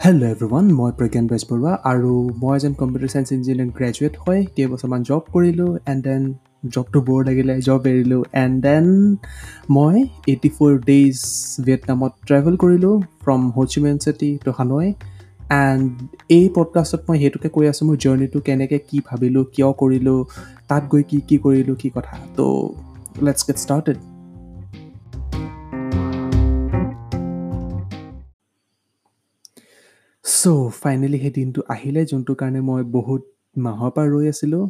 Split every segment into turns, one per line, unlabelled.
Hello everyone মই প্ৰজ্ঞান বেজবৰুৱা আৰু মই এজন কম্পিউটাৰ ছায়েন্স ইঞ্জিনিয়াৰিং গ্ৰেজুৱেট হয় কেইবছৰমান জব কৰিলোঁ এণ্ড দেন জবটো ব'ৰ লাগিলে জব এৰিলোঁ এণ্ড দেন মই এইটি ফ'ৰ ডেইজ ভিয়েটনামত ট্ৰেভেল কৰিলোঁ from Ho Chi Minh city to Hanoi and এই পডকাষ্টত মই সেইটোকে কৈ আছোঁ মোৰ জাৰ্ণিটো কেনেকৈ কি ভাবিলোঁ কিয় কৰিলোঁ তাত গৈ কি কি কৰিলোঁ কি কথা। ত' let's get started so' finally সেই দিনটো আহিলে যোনটোৰ কাৰণে মই বহুত মাহৰ পৰা ৰৈ আছিলোঁ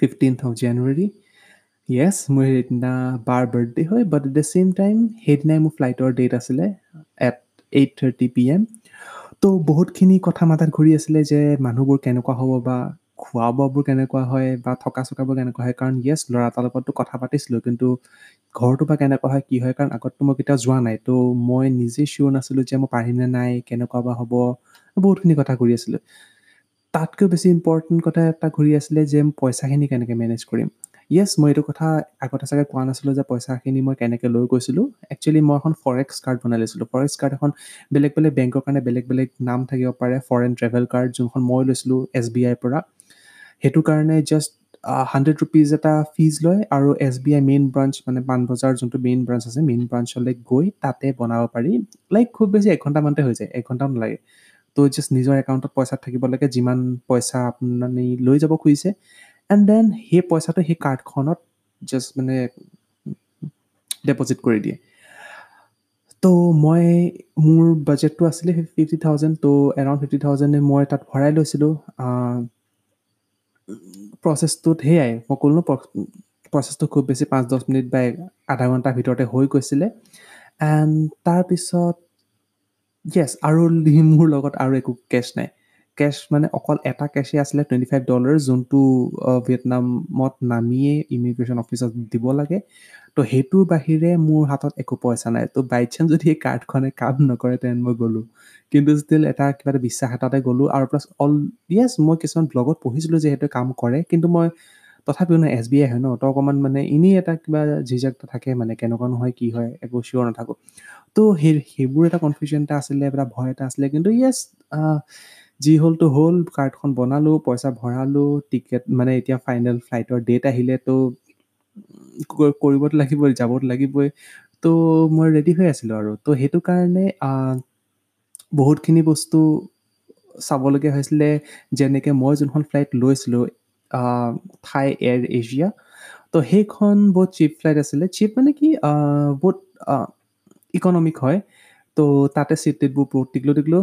ফিফটিনথ অফ জানুৱাৰী য়েছ মোৰ সেইদিনা বাৰ বাৰ্থডে হয় but at the same time সেইদিনাই মোৰ ফ্লাইটৰ ডেট আছিলে at eight thirty P M ত' বহুতখিনি কথা মাথাত ঘূৰি আছিলে যে মানুহবোৰ কেনেকুৱা হ'ব বা খোৱা বোৱাবোৰ কেনেকুৱা হয় বা থকা চকাবোৰ কেনেকুৱা হয়? কাৰণ য়েছ ল'ৰা এটাৰ লগততো কথা পাতিছিলোঁ কিন্তু ঘৰটো বা কেনেকুৱা হয় কি হয়? কাৰণ আগততো মই কেতিয়াও যোৱা নাই ত' মই নিজে চিয়'ৰ নাছিলোঁ যে মই পাৰিমনে নাই কেনেকুৱা বা হ'ব বহুতখিনি কথা ঘূৰি আছিলোঁ। তাতকৈ বেছি ইম্পৰ্টেণ্ট কথা এটা ঘূৰি আছিলে যে পইচাখিনি কেনেকৈ মেনেজ কৰিম? য়েছ মই এইটো কথা আগতে চাগে কোৱা নাছিলোঁ যে পইচাখিনি মই কেনেকৈ লৈ গৈছিলোঁ। একচুৱেলি মই এখন ফৰেক্স কাৰ্ড বনাই লৈছিলোঁ। ফৰেক্স কাৰ্ড এখন বেলেগ বেলেগ বেংকৰ কাৰণে বেলেগ বেলেগ নাম থাকিব পাৰে। ফৰেন ট্ৰেভেল কাৰ্ড যোনখন মই লৈছিলোঁ এছ বি আইৰ পৰা। সেইটো কাৰণে জাষ্ট হাণ্ড্ৰেড ৰুপিজ এটা ফিজ লয় আৰু S B I main branch মানে পাণবজাৰ যোনটো মেইন ব্ৰাঞ্চ আছে মেইন ব্ৰাঞ্চলৈ গৈ তাতে বনাব পাৰি। লাইক খুব বেছি এঘণ্টামানতে হৈ যায় এঘণ্টাও নালাগে। ত' জাষ্ট নিজৰ একাউণ্টত পইচা থাকিব লাগে যিমান পইচা আপুনি লৈ যাব খুজিছে। এণ্ড দেন সেই পইচাটো সেই কাৰ্ডখনত জাষ্ট মানে ডেপজিট কৰি দিয়ে। ত' মই মোৰ বাজেটটো আছিলে ফিফটি থাউজেণ্ড ত' এৰাউণ্ড ফিফটি থাউজেণ্ডে মই তাত ভৰাই লৈছিলোঁ। প্ৰচেছটোত সেয়াই মই ক'লোঁ প্ৰচেছটো খুব বেছি পাঁচ দহ মিনিট বা আধা ঘণ্টাৰ ভিতৰতে হৈ গৈছিলে। এণ্ড তাৰপিছত য়েছ আৰু মোৰ লগত আৰু একো কেছ নাই। কেছ মানে অকল এটা কেছেই আছিলে টুৱেণ্টি ফাইভ ডলাৰ যোনটো ভিয়েটনামত নামিয়ে ইমিগ্ৰেশ্যন অফিচত দিব লাগে। ত' সেইটোৰ বাহিৰে মোৰ হাতত একো পইচা নাই। ত' বাই চান্স যদি কাৰ্ডখনে কাম নকৰে তেন মই গ'লোঁ। কিন্তু ষ্টিল এটা কিবা এটা বিশ্বাস এটাতে গ'লোঁ আৰু প্লাছ অল য়েছ মই কিছুমান ব্লগত পঢ়িছিলোঁ যে সেইটোৱে কাম কৰে কিন্তু মই তথাপিও নহয় এছ বি আই হয় ন তো অকণমান মানে এনেই এটা কিবা ঝিজাক থাকে মানে কেনেকুৱা নহয় কি হয় একো চিয়'ৰ নাথাকোঁ। তো সেই সেইবোৰ এটা কনফিউজন এটা আছিলে এটা ভয় এটা আছিলে কিন্তু য়েছ যি হ'লতো হ'ল কাৰ্ডখন বনালোঁ পইচা ভৰালোঁ টিকেট মানে এতিয়া ফাইনেল ফ্লাইটৰ ডেট আহিলে তো কৰিবতো লাগিবই যাবতো লাগিবই। তো মই ৰেডি হৈ আছিলোঁ আৰু। তো সেইটো কাৰণে বহুতখিনি বস্তু চাবলগীয়া হৈছিলে। যেনেকৈ মই যোনখন ফ্লাইট লৈছিলোঁ থাই এয়াৰ এছিয়া তো সেইখন বহুত চিপ ফ্লাইট আছিলে। চিপ মানে কি বহুত ইকনমিক হয়। তো তাতে চিট টিটবোৰ বহুত টিকলো টিকলো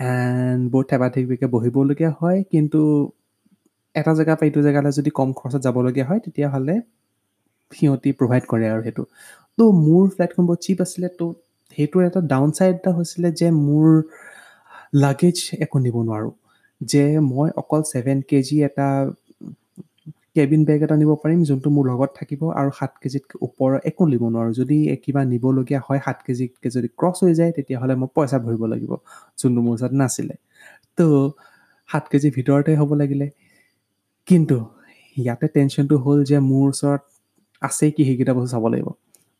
এণ্ড বহুত থেপা থেপিকৈ বহিবলগীয়া হয়। কিন্তু এটা জেগাৰ পৰা এইটো জেগালৈ যদি কম খৰচত যাবলগীয়া হয় তেতিয়াহ'লে সিহঁতি প্ৰভাইড কৰে আৰু সেইটো। তো মোৰ ফ্লাইটখন বহুত চিপ আছিলে তো সেইটোৰ এটা ডাউন ছাইড এটা হৈছিলে যে মোৰ লাগেজ একো নিব নোৱাৰোঁ যে মই অকল ছেভেন কে জি এটা কেবিন বেগ এটা নিব পাৰিম যোনটো মোৰ লগত থাকিব আৰু সাত কেজিতকৈ ওপৰৰ একো নিব নোৱাৰোঁ যদি কিবা নিবলগীয়া হয় সাত কেজিতকৈ যদি ক্ৰছ হৈ যায় তেতিয়াহ'লে মই পইচা ভৰিব লাগিব যোনটো মোৰ ওচৰত নাছিলে। তো সাত কেজিৰ ভিতৰতে হ'ব লাগিলে। কিন্তু ইয়াতে টেনশ্যনটো হ'ল যে মোৰ ওচৰত আছে কি সেইকেইটা বস্তু চাব লাগিব।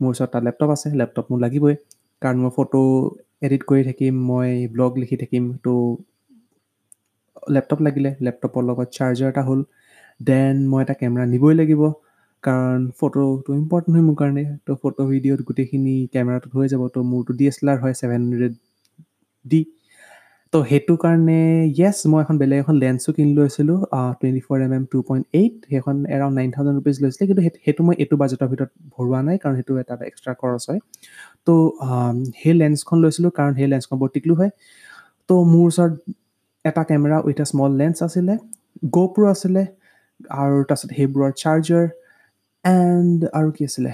মোৰ ওচৰত তাত লেপটপ আছে লেপটপ মোৰ লাগিবই। কাৰণ মই ফটো এডিট কৰি থাকিম মই ব্লগ লিখি থাকিম তো লেপটপ লাগিলে লেপটপৰ লগত চাৰ্জাৰ এটা হ'ল। দেন মই এটা কেমেৰা নিবই লাগিব কাৰণ ফটোটো ইম্পৰ্টেণ্ট হয় মোৰ কাৰণে। তো ফটো ভিডিঅ'ত গোটেইখিনি কেমেৰাটোত হৈ যাব তো মোৰতো ডি এছ এল আৰ হয় ছেভেন হাণ্ড্ৰেড ডি তো সেইটো কাৰণে য়েছ মই এখন বেলেগ এখন লেন্সো কিনি লৈছিলোঁ twenty four m m two point eight সেইখন এৰাউণ্ড নাইন থাউজেণ্ড ৰুপিজ লৈছিলে কিন্তু সেইটো মই এইটো বাজেটৰ ভিতৰত ভৰোৱা নাই কাৰণ সেইটো এটা এক্সট্ৰা খৰচ হয়। তো সেই লেন্সখন লৈছিলোঁ কাৰণ সেই লেন্সখন বৰ টিকলো হয়। তো মোৰ ওচৰত এটা camera with a small lens আছিলে গ'প্ৰ' আছিলে আৰু তাৰপিছত সেইবোৰৰ চাৰ্জাৰ এণ্ড আৰু কি আছিলে?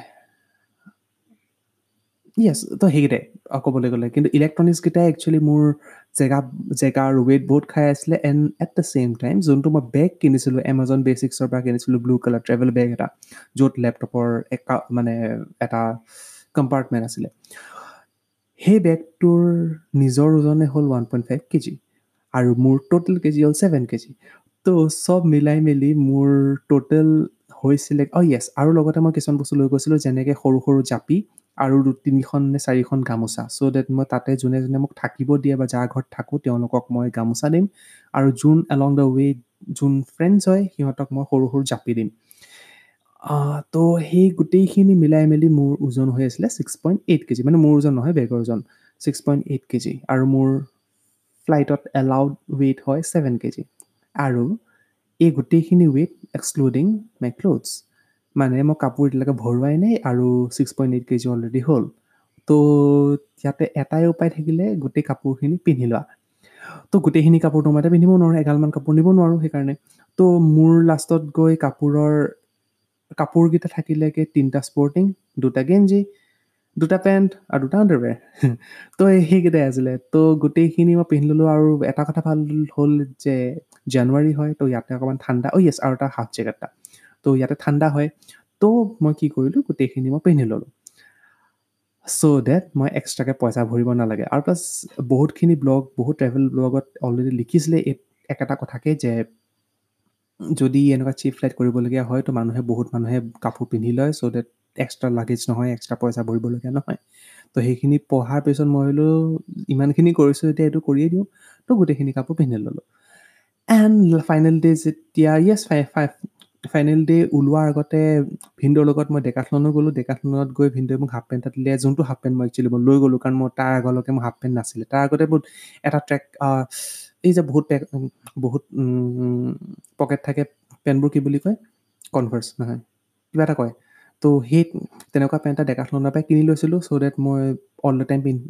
য়েছ তো সেইকেইটাই ক'বলৈ গ'লে। কিন্তু ইলেক্ট্ৰনিক্সকেইটাই একচুৱেলি মোৰ জেগা জেগা আৰু ৱেইট বহুত খাই আছিলে। And at the same time যোনটো মই বেগ কিনিছিলোঁ এমাজন বেচিক্সৰ পৰা কিনিছিলোঁ ব্লু কালাৰ ট্ৰেভেল বেগ এটা য'ত লেপটপৰ একা মানে এটা কম্পাৰ্টমেণ্ট আছিলে। সেই বেগটোৰ নিজৰ ওজনে হ'ল ওৱান পইণ্ট ফাইভ কেজি আৰু মোৰ ট'টেল কেজি হ'ল ছেভেন কেজি। তো চব মিলাই মেলি মোৰ ট'টেল হৈছিলে অঁ য়েছ আৰু লগতে মই কিছুমান বস্তু লৈ গৈছিলোঁ যেনেকৈ সৰু সৰু জাপি আৰু তিনিখন নে চাৰিখন গামোচা। চ' ডেট মই তাতে যোনে যোনে মোক থাকিব দিয়ে বা যাৰ ঘৰত থাকোঁ তেওঁলোকক মই গামোচা দিম। আৰু যোন এলং দ্য ৱে যোন ফ্ৰেণ্ডছ হয় সিহঁতক মই সৰু সৰু জাপি দিম। তো সেই গোটেইখিনি মিলাই মেলি মোৰ ওজন হৈ আছিলে ছিক্স পইণ্ট এইট কেজি। মানে মোৰ ওজন নহয় বেগৰ ওজন। Six point eight KG. আৰু মোৰ ফ্লাইটত এলাউড ৱেইট হয় ছেভেন কেজি। আৰু এই গোটেইখিনি ৱেইট এক্সক্লুডিং মাই ক্লথছ মানে মই কাপোৰ এতিয়ালৈকে ভৰোৱাই নাই আৰু six point eight KG already হ'ল। তো ইয়াতে এটাই উপায় থাকিলে গোটেই কাপোৰখিনি পিন্ধি লোৱা। তো গোটেইখিনি কাপোৰটো মই এতিয়া পিন্ধিব নোৱাৰোঁ এগালমান কাপোৰ নিব নোৱাৰোঁ সেইকাৰণে। তো মোৰ লাষ্টত গৈ কাপোৰৰ কাপোৰকেইটা থাকিলেগে তিনিটা স্পৰ্টিং দুটা গেঞ্জি দুটা পেণ্ট আৰু দুটা আণ্ডাৰৱেৰ তো সেইকেইটাই আছিলে। তো গোটেইখিনি মই পিন্ধি ল'লোঁ আৰু এটা কথা ভাল হ'ল যে জানুৱাৰী হয় তো ইয়াতে অকণমান ঠাণ্ডা অ' য়েছ আৰু এটা হাফ জেকেট এটা। তো ইয়াতে ঠাণ্ডা হয়। তো মই কি কৰিলোঁ গোটেইখিনি মই পিন্ধি ল'লোঁ। চ' ডেট মই এক্সট্ৰাকৈ পইচা ভৰিব নালাগে। আৰু প্লাছ বহুতখিনি ব্লগ বহুত ট্ৰেভেল ব্লগত অলৰেডি লিখিছিলে এই একেটা কথাকে যে যদি এনেকুৱা চিপ ফ্লাইট কৰিবলগীয়া হয় তো মানুহে বহুত মানুহে কাপোৰ পিন্ধি লয়। চ' ডেট এক্সট্ৰা লাগেজ নহয় এক্সট্ৰা পইচা ভৰিবলগীয়া নহয়। তো সেইখিনি পঢ়াৰ পিছত মই ভাবিলোঁ ইমানখিনি কৰিছোঁ এতিয়া এইটো কৰিয়ে দিওঁ। তো গোটেইখিনি কাপোৰ পিন্ধি ল'লোঁ। এণ্ড ফাইনেল ডে যেতিয়া য়েছ ফাই ফাই ফাইনেল ডে ওলোৱাৰ আগতে ভিন্দৰ লগত মই ডেকাথলনো গ'লোঁ ডেকাথলনত গৈ ভিন্দই মোক হাফ পেণ্ট এটা দিলে যোনটো হাফ পেণ্ট মই একচুৱেলি মই লৈ গ'লোঁ কাৰণ মই তাৰ আগলৈকে মোৰ হাফ পেণ্ট নাছিলে। তাৰ আগতে বহুত এটা ট্ৰেক এই যে বহুত পেক বহুত পকেট থাকে পেণ্টবোৰ কি বুলি কয়? কনভাৰ্চ নহয় কিবা এটা কয়। তো সেই তেনেকুৱা পেণ্ট এটা ডেকাথলনৰ পৰাই কিনি লৈছিলোঁ চ' ডেট মই অল দ্য টাইম পিন্ধ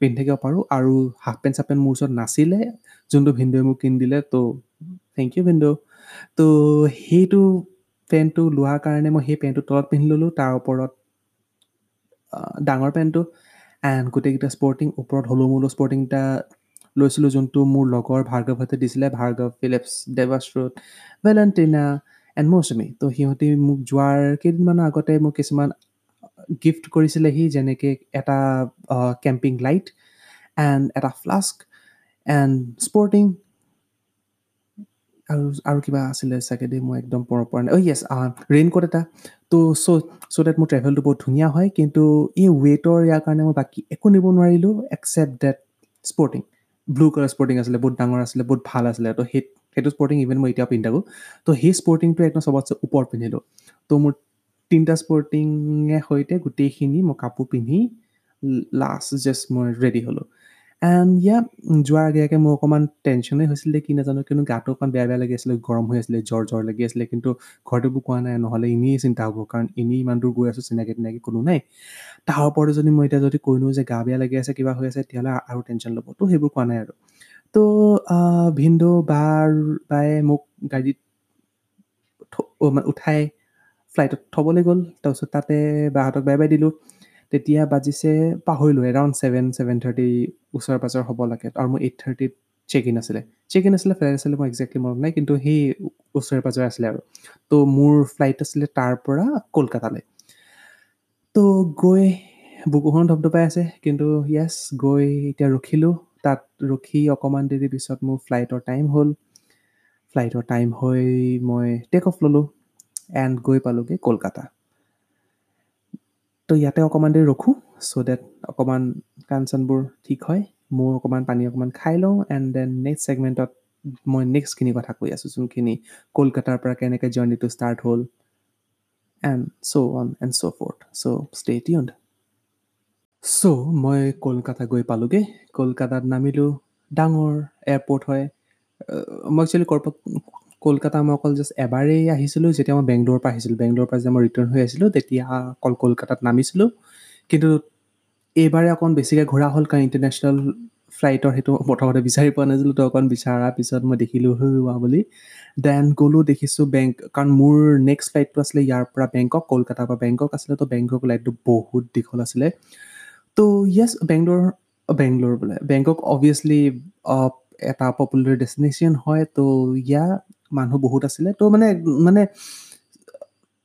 পিন্ধি থাকিব পাৰোঁ আৰু হাফ পেণ্ট চাফ পেণ্ট মোৰ ওচৰত নাছিলে যোনটো ভিন্দই মোক কিনি দিলে তো থেংক ইউ ভিন্দো তো সেইটো পেণ্টটো লোৱাৰ কাৰণে মই সেই পেণ্টটো তলত পিন্ধি ল'লোঁ তাৰ ওপৰত ডাঙৰ পেণ্টটো এণ্ড গোটেইকেইটা স্পৰ্টিং ওপৰত হলো স্পৰ্টিং এটা লৈছিলোঁ যোনটো মোৰ লগৰ ভাৰ্গৱহঁতে দিছিলে Bhargav Phillips Devashrut Valentina and Mousumi. তো সিহঁতি মোক যোৱাৰ কেইদিনমানৰ আগতে মোক কিছুমান গিফ্ট কৰিছিলেহি যেনেকৈ এটা কেম্পিং লাইট এণ্ড এটা ফ্লাস্ক এণ্ড স্পৰ্টিং আৰু আৰু কিবা আছিলে চাগে দেই মই একদম পৰ পৰা নাই। অ' য়েছ ৰেইনকোট এটা। তো চ' চ' ডেট মোৰ ট্ৰেভেলটো বহুত ধুনীয়া হয় কিন্তু এই ৱেইটৰ ইয়াৰ কাৰণে মই বাকী একো নিব নোৱাৰিলোঁ except that sporting blue colour sporting আছিলে বহুত ডাঙৰ আছিলে বহুত ভাল আছিলে। তো সেই সেইটো স্পৰ্টিং ইভেন মই এতিয়াও পিন্ধি থাকোঁ। তো সেই স্পৰ্টিংটো একদম চবতছে ওপৰত পিন্ধিলোঁ। তো মোৰ তিনিটা স্পৰ্টিঙে সৈতে গোটেইখিনি মই কাপোৰ পিন্ধি লাষ্ট জাষ্ট মই ৰেডি হ'লোঁ। এণ্ড ইয়া যোৱাৰ আগে আগে মোৰ অকণমান টেনশ্যনেই হৈছিলে কি নাজানো কিন্তু গাটো অকণমান বেয়া বেয়া লাগি আছিলে গৰম হৈ আছিলে জ্বৰ জ্বৰ লাগি আছিলে কিন্তু একো কোৱা নাই নহ'লে এনেই চিন্তা হ'ব কাৰণ এনেই ইমান দূৰ গৈ আছোঁ চিনাকি তিনাকি কোনো নাই। তাৰ ওপৰতে যদি মই এতিয়া যদি কৈ দিওঁ যে গা বেয়া লাগি আছে কিবা হৈ আছে তেতিয়াহ'লে আৰু টেনশ্যন ল'ব তো সেইবোৰ কোৱা নাই আৰু। তো ভিনদেউ বাৰ বায়ে মোক গাড়ীত উঠাই ফ্লাইটত থ'বলৈ গ'ল তাৰপিছত তাতে বাহঁতক বাই বাই দিলোঁ। তেতিয়া বাজিছে পাহৰিলোঁ এৰাউণ্ড ছেভেন ছেভেন থাৰ্টি ওচৰে পাজৰে হ'ব লাগে। আৰু মোৰ এইট থাৰ্টিত চেক ইন আছিলে। চেক ইন আছিলে ফ্লাইট আছিলে মই একজেক্টলি মনত নাই কিন্তু সেই ওচৰে পাজৰে আছিলে আৰু। তো মোৰ ফ্লাইট আছিলে তাৰ পৰা কলকাতালৈ। তো গৈ বুকুখন ধপধপাই আছে কিন্তু য়েছ গৈ এতিয়া ৰখিলোঁ। তাত ৰখি অকণমান দেৰি পিছত মোৰ ফ্লাইটৰ টাইম হ'ল। ফ্লাইটৰ টাইম হৈ মই টেক অফ ল'লোঁ এণ্ড গৈ পালোঁগৈ কলকাতা। তো ইয়াতে অকণমান দেৰি ৰখোঁ চ' ডেট অকণমান কাণ চানবোৰ ঠিক হয়। মোৰ অকণমান পানী অকণমান খাই লওঁ এণ্ড দেন নেক্সট ছেগমেণ্টত মই নেক্সটখিনি কথা কৈ আছোঁ যোনখিনি কলকাতাৰ পৰা কেনেকৈ জাৰ্ণিটো ষ্টাৰ্ট হ'ল and so' on and so' forth so' stay tuned so' মই কলকাতা গৈ পালোঁগৈ। কলকাতাত নামিলোঁ। ডাঙৰ এয়াৰপৰ্ট হয়। মই একচুৱেলি ক'ৰ পৰা কলকাতা মই অকল জাষ্ট এবাৰেই আহিছিলোঁ যেতিয়া মই বেংগলোৰৰ পৰা আহিছিলোঁ বেংগলোৰৰ পৰা যেতিয়া মই ৰিটাৰ্ণ হৈ আহিছিলোঁ তেতিয়া অকল কলকাতাত নামিছিলোঁ। কিন্তু এইবাৰে অকণ বেছিকৈ ঘূৰা হ'ল কাৰণ ইণ্টাৰনেশ্যনেল ফ্লাইটৰ সেইটো প্ৰথমতে বিচাৰি পোৱা নাছিলোঁ তো অকণ বিচাৰাৰ পিছত মই দেখিলোঁ হোৱা বুলি। দেন গ'লোঁ দেখিছোঁ বেংক কাৰণ মোৰ নেক্সট ফ্লাইটটো আছিলে ইয়াৰ পৰা বেংকক কলকাতাৰ পৰা বেংকক আছিলে তো বেংকক ফ্লাইটটো বহুত দীঘল আছিলে। তো য়েছ বেংগলোৰ বেংগলোৰ বোলে। বেংকক অভিয়াছলি এটা পপুলাৰ ডেষ্টিনেশ্যন হয় তো ইয়া মানুহ বহুত আছিলে। তো মানে মানে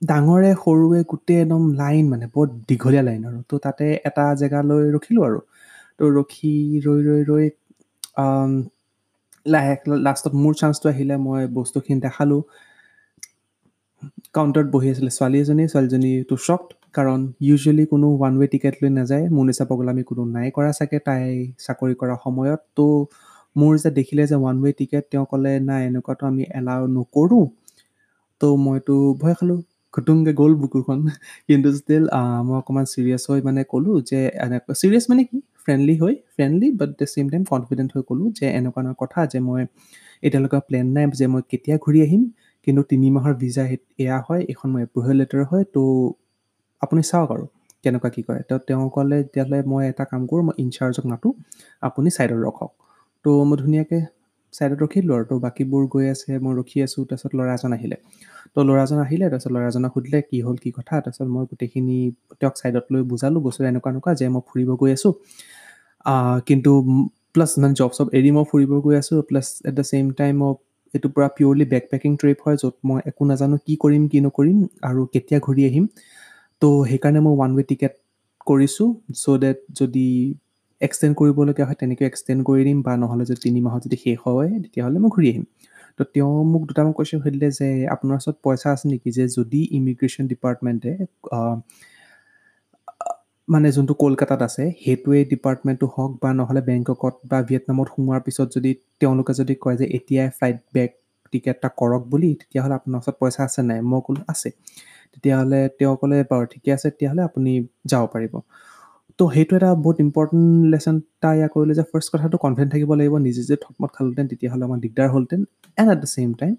ডাঙৰে সৰুৱে গোটেই একদম লাইন মানে বৰ দীঘলীয়া লাইন আৰু। তো তাতে এটা জেগালৈ ৰখিলোঁ আৰু। তো ৰখি ৰৈ ৰৈ ৰৈ লাহে লাষ্টত মোৰ চান্সটো আহিলে মই বস্তুখিনি দেখালোঁ। কাউণ্টাৰত বহি আছিলে ছোৱালী এজনী। ছোৱালীজনী টু শ্বকড কাৰণ ইউজুৱেলি কোনো ওৱান ৱে টিকেট লৈ নাযায়। মোৰ নিচিনা পগলামি কোনো নাই কৰা চাগে। তাই চাকৰি কৰা সময়ত। তো মোৰ যে দেখিলে যে ওৱান ৱে টিকেট তেওঁ ক'লে নাই এনেকুৱাতো আমি এলাউ নকৰোঁ। তো মইতো ভয় খালোঁ খুটুংকৈ গ'ল বুকুখন। কিন্তু ষ্টিল মই অকণমান ছিৰিয়াছ হৈ মানে ক'লোঁ যে এনেকুৱা ছিৰিয়াছ মানে কি? ফ্ৰেণ্ডলি হৈ friendly but the same time confident হৈ ক'লোঁ যে এনেকুৱা এনেকুৱা কথা যে মই এতিয়ালৈকে প্লেন নাই যে মই কেতিয়া ঘূৰি আহিম। কিন্তু তিনি মাহৰ ভিজা এয়া হয় এইখন মই এপ্ৰুভেল লেটাৰ হয় তো আপুনি চাওক আৰু কেনেকুৱা কি কৰে। তো তেওঁ ক'লে তেতিয়াহ'লে মই এটা কাম কৰোঁ মই ইনচাৰ্জক মাতোঁ আপুনি ছাইডত ৰখক। তো মই ধুনীয়াকৈ ছাইডত ৰখিলোঁ আৰু। তো বাকীবোৰ গৈ আছে মই ৰখি আছোঁ তাৰপিছত ল'ৰা এজন আহিলে। তো ল'ৰাজন আহিলে তাৰপিছত ল'ৰাজনক সুধিলে কি হ'ল কি কথা? তাৰপিছত মই গোটেইখিনি তেওঁক ছাইডত লৈ বুজালোঁ বস্তুটো এনেকুৱা এনেকুৱা যে মই ফুৰিব গৈ আছোঁ। কিন্তু প্লাছ মানে জব চব এৰি মই ফুৰিব গৈ আছোঁ plus at the same time মই এইটো পূৰা পিয়'ৰলি বেক পেকিং ট্ৰিপ হয় য'ত মই একো নাজানো কি কৰিম কি নকৰিম আৰু কেতিয়া ঘূৰি আহিম। তো সেইকাৰণে মই ওৱান ৱে টিকেট কৰিছোঁ চ' ডেট যদি এক্সটেণ্ড কৰিবলগীয়া হয় তেনেকৈ এক্সটেণ্ড কৰি দিম বা নহ'লে যদি তিনি মাহত যদি শেষ হয় তেতিয়াহ'লে মই ঘূৰি আহিম। তো তেওঁ মোক দুটামান কুৱেশ্যন সুধিলে যে আপোনাৰ ওচৰত পইচা আছে নেকি? যে যদি ইমিগ্ৰেশ্যন ডিপাৰ্টমেণ্টে মানে যোনটো কলকাতাত আছে সেইটোৱে ডিপাৰ্টমেণ্টটো হওক বা নহ'লে বেংককত বা ভিয়েটনামত সোমোৱাৰ পিছত যদি তেওঁলোকে যদি কয় যে এতিয়াই ফ্লাইট বেক টিকেট এটা কৰক বুলি তেতিয়াহ'লে আপোনাৰ ওচৰত পইচা আছে নাই? মই ক'লোঁ আছে। তেতিয়াহ'লে তেওঁ ক'লে বাৰু ঠিকে আছে তেতিয়াহ'লে আপুনি যাব পাৰিব। তো সেইটো এটা বহুত ইম্পৰ্টেণ্ট লেচন এটা এয়া কৰিলোঁ যে ফাৰ্ষ্ট কথাটো কনফিডেণ্ট থাকিব লাগিব নিজে যে থকমত খালোহেঁতেন তেতিয়াহ'লে আমাৰ দিগদাৰ হ'লহেঁতেন and at the same time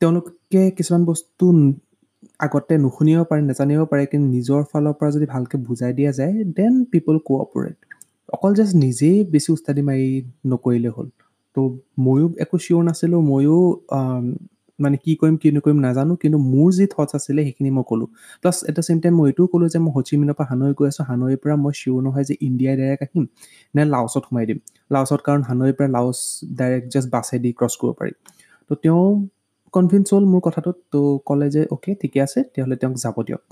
তেওঁলোকে কিছুমান বস্তু আগতে নুশুনিব পাৰে নাজানিব পাৰে কিন্তু নিজৰ ফালৰ পৰা যদি ভালকৈ বুজাই দিয়া যায় দেন পিপল কোঅপাৰেট অকল জাষ্ট নিজেই বেছি উস্তাদি মাৰি নকৰিলে হ'ল। তো ময়ো একো চিয়'ৰ নাছিলোঁ ময়ো মানে কি কৰিম কি নকৰিম নাজানো কিন্তু মোৰ যি থটছ আছিলে সেইখিনি মই ক'লোঁ। Plus at the same time মই এইটোও ক'লোঁ যে মই হচিমিনৰ পৰা হানৈ গৈ আছোঁ। হানৈৰ পৰা মই চিয়'ৰ নহয় যে ইণ্ডিয়াই ডাইৰেক্ট আহিম নে লাওচত সোমাই দিম। লাওচত কাৰণ হানৈৰ পৰা লাওচ ডাইৰেক্ট জাষ্ট বাছেদি ক্ৰছ কৰিব পাৰি। তো তেওঁ কনভিন্স হ'ল মোৰ কথাটোত তো ক'লে যে অ'কে ঠিকে আছে তেতিয়াহ'লে তেওঁক যাব দিয়ক।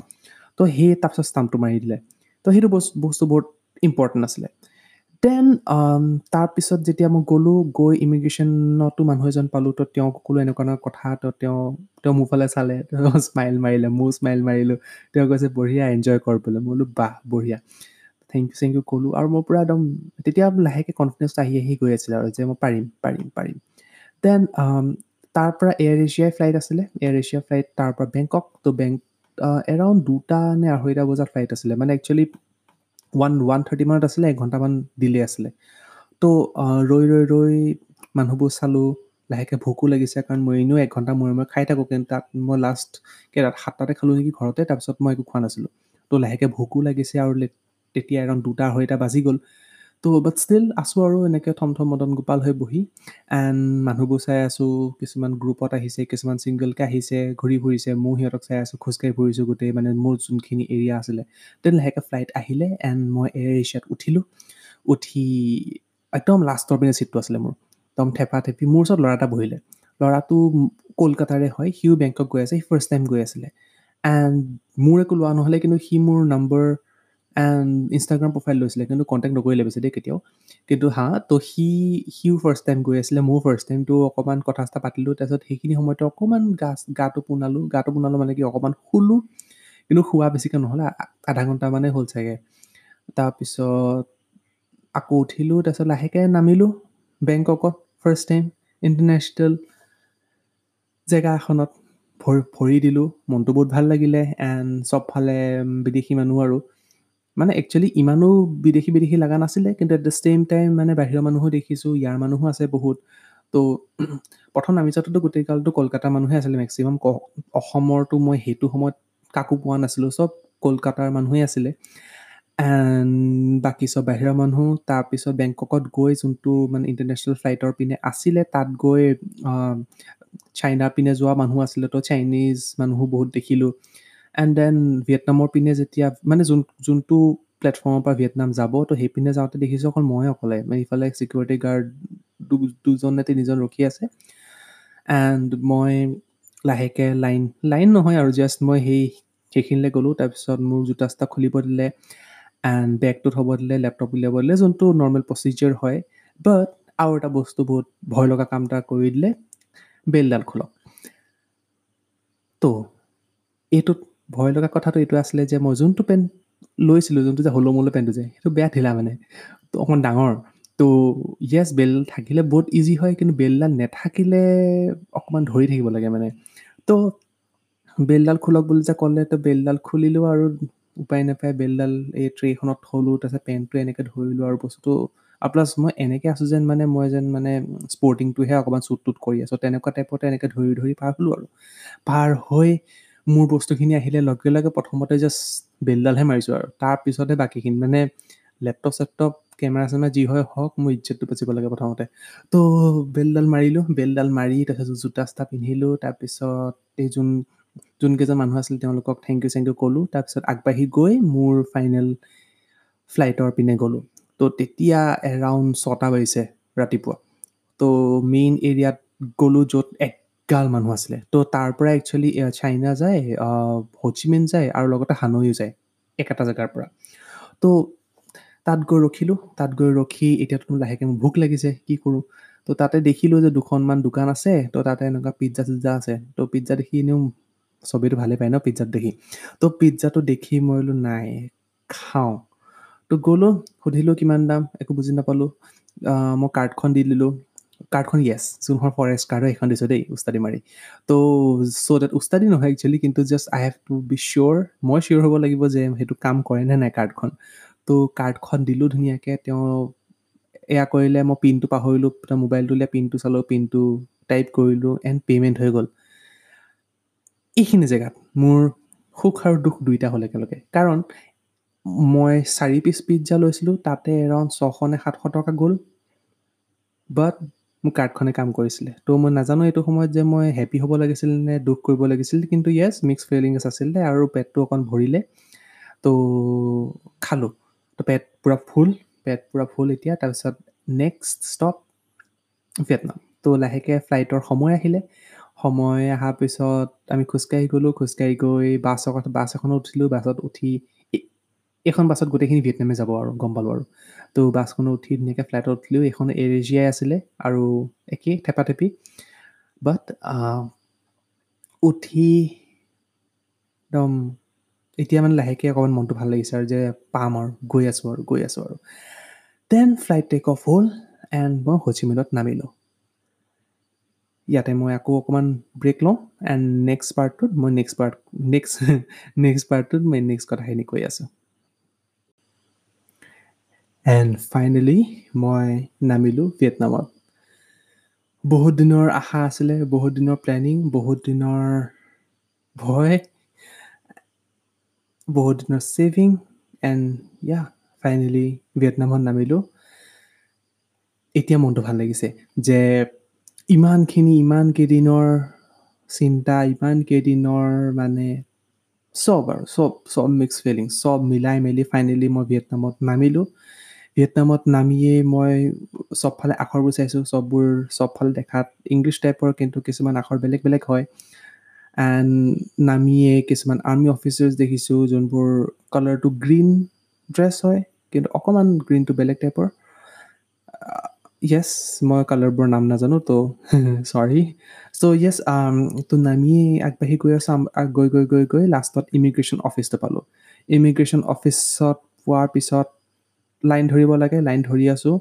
তো সেই তাৰপিছত ষ্টাম্পটো মাৰি দিলে। তো সেইটো বস্তু বস্তু বহুত ইম্পৰ্টেণ্ট আছিলে। দেন তাৰপিছত যেতিয়া মই গ'লোঁ গৈ ইমিগ্ৰেশ্যনতো মানুহ এজন পালোঁ তো তেওঁক ক'লোঁ এনেকুৱা কথা তো তেওঁ তেওঁ মোৰ ফালে চালে স্মাইল মাৰিলে ময়ো স্মাইল মাৰিলোঁ। তেওঁ কৈছে বঢ়িয়া এনজয় কৰ বোলে। মই বোলো বাহ বঢ়িয়া। থেংক ইউ থেংক ইউ ক'লোঁ। আৰু মই পূৰা একদম তেতিয়া লাহেকৈ কনফিডেঞ্চটো আহি আহি গৈ আছিলে আৰু যে মই পাৰিম পাৰিম পাৰিম। দেন তাৰ পৰা এয়াৰ এছিয়াই ফ্লাইট আছিলে। এয়াৰ এছিয়া ফ্লাইট তাৰ পৰা বেংকক তো বেংক এৰাউণ্ড দুটা নে আঢ়ৈটা বজাত ফ্লাইট আছিলে। মানে একচুৱেলি ওৱান ওৱান থাৰ্টি মানত আছিলে এঘণ্টামান ডিলে আছিলে। তো ৰৈ ৰৈ ৰৈ মানুহবোৰ চালোঁ লাহেকৈ ভোকো লাগিছে কাৰণ মই এনেও এঘণ্টা মূৰে মূৰে খাই থাকোঁ কিন্তু তাত মই লাষ্ট কেইটাত সাতটাতে খালোঁ নেকি ঘৰতে তাৰপিছত মই একো খোৱা নাছিলোঁ। তো লাহেকৈ ভোকো লাগিছে আৰু তেতিয়া এৰাউণ্ড দুটা আঢ়ৈটা বাজি গ'ল। তো বাট ষ্টিল আছোঁ আৰু এনেকৈ থম থম মদন গোপাল হৈ বহি। এণ্ড মানুহবোৰ চাই আছোঁ কিছুমান গ্ৰুপত আহিছে কিছুমান ছিংগলকৈ আহিছে ঘূৰি ফুৰিছে। মোৰ সিহঁতক চাই আছোঁ খোজকাঢ়ি ফুৰিছোঁ গোটেই মানে মোৰ যোনখিনি এৰিয়া আছিলে। দেন লাহেকৈ ফ্লাইট আহিলে এণ্ড মই এয়াৰ এছিয়াত উঠিলোঁ। উঠি একদম লাষ্টৰ পিনে ছিটটো আছিলে মোৰ। একদম থেপা থেপি মোৰ ওচৰত ল'ৰা এটা বহিলে। ল'ৰাটো কলকাতাৰে হয় সিও বেংকক গৈ আছে সি ফাৰ্ষ্ট টাইম গৈ আছিলে। এণ্ড মোৰ একো লোৱা নহ'লে কিন্তু সি মোৰ নম্বৰ ইনষ্টাগ্ৰাম প্ৰফাইল লৈছিলে কিন্তু কণ্টেক্ট নকৰিলে বেছি দেই কেতিয়াও। কিন্তু হা তো সি সিও ফাৰ্ষ্ট টাইম গৈ আছিলে মোৰ ফাৰ্ষ্ট টাইমটো অকণমান কথা চথা পাতিলোঁ তাৰপিছত সেইখিনি সময়তে অকণমান গা গাটো পোনালোঁ গাটো পোনালোঁ মানে কি অকণমান শুলোঁ কিন্তু শোৱা বেছিকৈ নহ'লে আধা ঘণ্টামানে হ'ল চাগে। তাৰপিছত আকৌ উঠিলোঁ তাৰপিছত লাহেকৈ নামিলোঁ বেংককত ফাৰ্ষ্ট টাইম ইণ্টাৰনেশ্যনেল জেগা এখনত ভৰি ভৰি দিলোঁ মনটো বহুত ভাল লাগিলে এণ্ড চবফালে বিদেশী মানুহ আৰু। মানে একচুৱেলি ইমানো বিদেশী বিদেশী লগা নাছিলে কিন্তু এট দ্য ছেইম টাইম মানে বাহিৰৰ মানুহো দেখিছোঁ ইয়াৰ মানুহো আছে বহুত। তো প্ৰথম নামি যাওঁতেতো গোটেই কালটো কলকাতাৰ মানুহে আছিলে মেক্সিমাম অসমৰতো মই সেইটো সময়ত কাকো পোৱা নাছিলোঁ চব কলকাতাৰ মানুহেই আছিলে। এণ্ড বাকী চব বাহিৰৰ মানুহ তাৰপিছত বেংককত গৈ যোনটো মানে ইণ্টাৰনেশ্যনেল ফ্লাইটৰ পিনে আছিলে তাত গৈ চাইনাৰ পিনে যোৱা মানুহ আছিলে তো চাইনিজ মানুহো বহুত দেখিলোঁ। এণ্ড দেন ভিয়েটনামৰ পিনে যেতিয়া মানে যোন যোনটো প্লেটফৰ্মৰ পৰা ভিয়েটনাম যাব তো সেইপিনে যাওঁতে দেখিছোঁ অকল মই অকলে। ইফালে চিকিউৰিটি গাৰ্ড দুজন নে তিনিজন ৰখি আছে। এণ্ড মই লাহেকৈ লাইন লাইন নহয় আৰু জাষ্ট মই সেই সেইখিনিলৈ গ'লোঁ। তাৰপিছত মোৰ জোতা চোতা খুলিব দিলে এণ্ড বেগটো থ'ব দিলে লেপটপ উলিয়াব দিলে যোনটো নৰ্মেল প্ৰচিজিয়াৰ হয়। বাট আৰু এটা বস্তু বহুত ভয় লগা কাম এটা কৰি দিলে বেলডাল খোলক। তো এইটোত ভয় লগা কথাটো এইটো আছিলে যে মই যোনটো পেণ্ট লৈছিলোঁ যোনটো যে হলৌ মলৌ পেণ্টটো যে সেইটো বেয়া ঢিলা মানে। তো অকণমান ডাঙৰ। তো য়েছ বেলডাল থাকিলে বহুত ইজি হয় কিন্তু বেলডাল নেথাকিলে অকণমান ধৰি থাকিব লাগে মানে। তো বেলডাল খোলক বুলি যে ক'লে তো বেলডাল খুলিলোঁ আৰু উপায় নাপায় বেলডাল এই ট্ৰেখনত থ'লোঁ তাৰপিছত পেণ্টটো এনেকৈ ধৰিলোঁ আৰু বস্তুটো। আৰু প্লাছ মই এনেকৈ আছোঁ যেন মানে মই যেন মানে স্পৰ্টিংটোহে অকণমান চুট টুট কৰি আছোঁ। তেনেকুৱা টাইপতে এনেকৈ ধৰি ধৰি পাৰ হ'লোঁ আৰু। পাৰ হৈ মোৰ বস্তুখিনি আহিলে লগে লগে প্ৰথমতে জাষ্ট বেলডালহে মাৰিছোঁ আৰু। তাৰপিছতহে বাকীখিনি মানে লেপটপ চেপটপ কেমেৰা চেমেৰা যি হয় হওক মোৰ ইজ্জতটো বাচিব লাগে প্ৰথমতে। তো বেলডাল মাৰিলোঁ বেলডাল মাৰি তাৰপিছত জোতা চোতা পিন্ধিলোঁ তাৰপিছত এই যোন যোনকেইজন মানুহ আছিল তেওঁলোকক থেংক ইউ চেংক ইউ ক'লোঁ। তাৰপিছত আগবাঢ়ি গৈ মোৰ ফাইনেল ফ্লাইটৰ পিনে গ'লোঁ। তো তেতিয়া এৰাউণ্ড ছটা বাজিছে ৰাতিপুৱা। তো মেইন এৰিয়াত গ'লোঁ য'ত এগাল মানুহ আছিলে। তো তাৰ পৰা একচুৱেলি চাইনা যায় হচিমিন যায় আৰু লগতে হানৈও যায় একেটা জেগাৰ পৰা। তো তাত গৈ ৰখিলোঁ তাত গৈ ৰখি এতিয়াতো লাহেকৈ মোৰ ভোক লাগিছে কি কৰোঁ? তো তাতে দেখিলোঁ যে দুখনমান দোকান আছে তো তাতে এনেকুৱা পিজ্জা চিজ্জা আছে। তো পিজ্জা দেখি এনেও চবেইতো ভালেই পায় ন পিজ্জাত দেখি। তো পিজ্জাটো দেখি মই বোলো নাই খাওঁ। তো গ'লোঁ সুধিলোঁ কিমান দাম? একো বুজি নাপালোঁ। মই কাৰ্ডখন দি দিলোঁ। কাৰ্ডখন য়েছ যোনখন ফৰেষ্ট কাৰ্ড হয় সেইখন দিছোঁ দেই উস্তাদি মাৰি। তো চ' ডেট উস্তাদি নহয় একচুৱেলি কিন্তু just I have to be sure মই চিয়'ৰ হ'ব লাগিব যে সেইটো কাম কৰে নে নাই কাৰ্ডখন। তো কাৰ্ডখন দিলোঁ ধুনীয়াকৈ তেওঁ এয়া কৰিলে মই পিনটো পাহৰিলোঁ মোবাইলটো উলিয়াই পিনটো চালোঁ পিনটো টাইপ কৰিলোঁ এণ্ড পে'মেণ্ট হৈ গ'ল। এইখিনি জেগাত মোৰ সুখ আৰু দুখ দুইটা হ'ল একেলগে। কাৰণ মই চাৰি পিচ পিজ্জা লৈছিলোঁ তাতে এৰাউণ্ড ছশ নে সাতশ টকা গ'ল। বাট মোৰ কাৰ্ডখনে কাম কৰিছিলে। তো মই নাজানো এইটো সময়ত যে মই হেপী হ'ব লাগিছিল নে দুখ কৰিব লাগিছিল কিন্তু য়েছ মিক্স ফিলিংছ আছিলে আৰু পেটটো অকণ ভৰিলে। তো খালোঁ। তো পেট পূৰা ফুল পেট পূৰা ফুল এতিয়া। তাৰপিছত নেক্সট ষ্টপ ভিয়েটনাম। তো লাহেকৈ ফ্লাইটৰ সময় আহিলে। সময় অহাৰ পিছত আমি খোজকাঢ়ি গ'লোঁ। খোজকাঢ়ি গৈ বাছৰ বাছ এখনত উঠিলোঁ। বাছত উঠি এইখন বাছত গোটেইখিনি ভিয়েটনামে যাব আৰু গম পালোঁ আৰু। তো বাছখনত উঠি ধুনীয়াকৈ ফ্লাইটত উঠিলোঁ এইখন এয়াৰ এছিয়াই আছিলে আৰু একেই থেপাথেপি। বাট উঠি একদম এতিয়া মানে লাহেকৈ অকণমান মনটো ভাল লাগিছে আৰু যে পাম আৰু গৈ আছোঁ আৰু গৈ আছোঁ আৰু। দেন ফ্লাইট টেক অফ হ'ল এণ্ড মই হচিমিনত নামিলোঁ। ইয়াতে মই আকৌ অকণমান ব্ৰেক লওঁ এণ্ড নেক্সট পাৰ্টটোত মই নেক্সট পাৰ্ট নেক্সট নেক্সট পাৰ্টটোত মই নেক্সট কথাখিনি কৈ আছোঁ। এণ্ড ফাইনেলি মই নামিলোঁ ভিয়েটনামত। বহুত দিনৰ আশা আছিলে বহুত দিনৰ প্লেনিং বহুত দিনৰ ভয় বহুত দিনৰ ছেভিং এণ্ড ইয়া ফাইনেলি ভিয়েটনামত নামিলোঁ। এতিয়া মনটো ভাল লাগিছে যে ইমানখিনি ইমান কেইদিনৰ চিন্তা ইমান কেইদিনৰ মানে চব আৰু চব চব মিক্স ফিলিং চব মিলাই মেলি ফাইনেলি মই ভিয়েটনামত নামিলোঁ। ভিয়েটনামত নামিয়ে মই চবফালে আখৰবোৰ চাইছোঁ চববোৰ চবফালে দেখাত ইংলিছ টাইপৰ কিন্তু কিছুমান আখৰ বেলেগ বেলেগ হয়। এণ্ড নামিয়ে কিছুমান আৰ্মি অফিচাৰ্ছ দেখিছোঁ যোনবোৰ কালাৰটো গ্ৰীণ ড্ৰেছ হয় কিন্তু অকণমান গ্ৰীণটো বেলেগ টাইপৰ য়েছ মই কালাৰবোৰৰ নাম নাজানো তো চৰি চ' য়েছ তো নামিয়ে আগবাঢ়ি গৈ আছোঁ গৈ গৈ গৈ গৈ লাষ্টত ইমিগ্ৰেশ্যন অফিচটো পালোঁ। ইমিগ্ৰেশ্যন অফিচত পোৱাৰ পিছত লাইন ধৰিব লাগে লাইন ধৰি আছোঁ।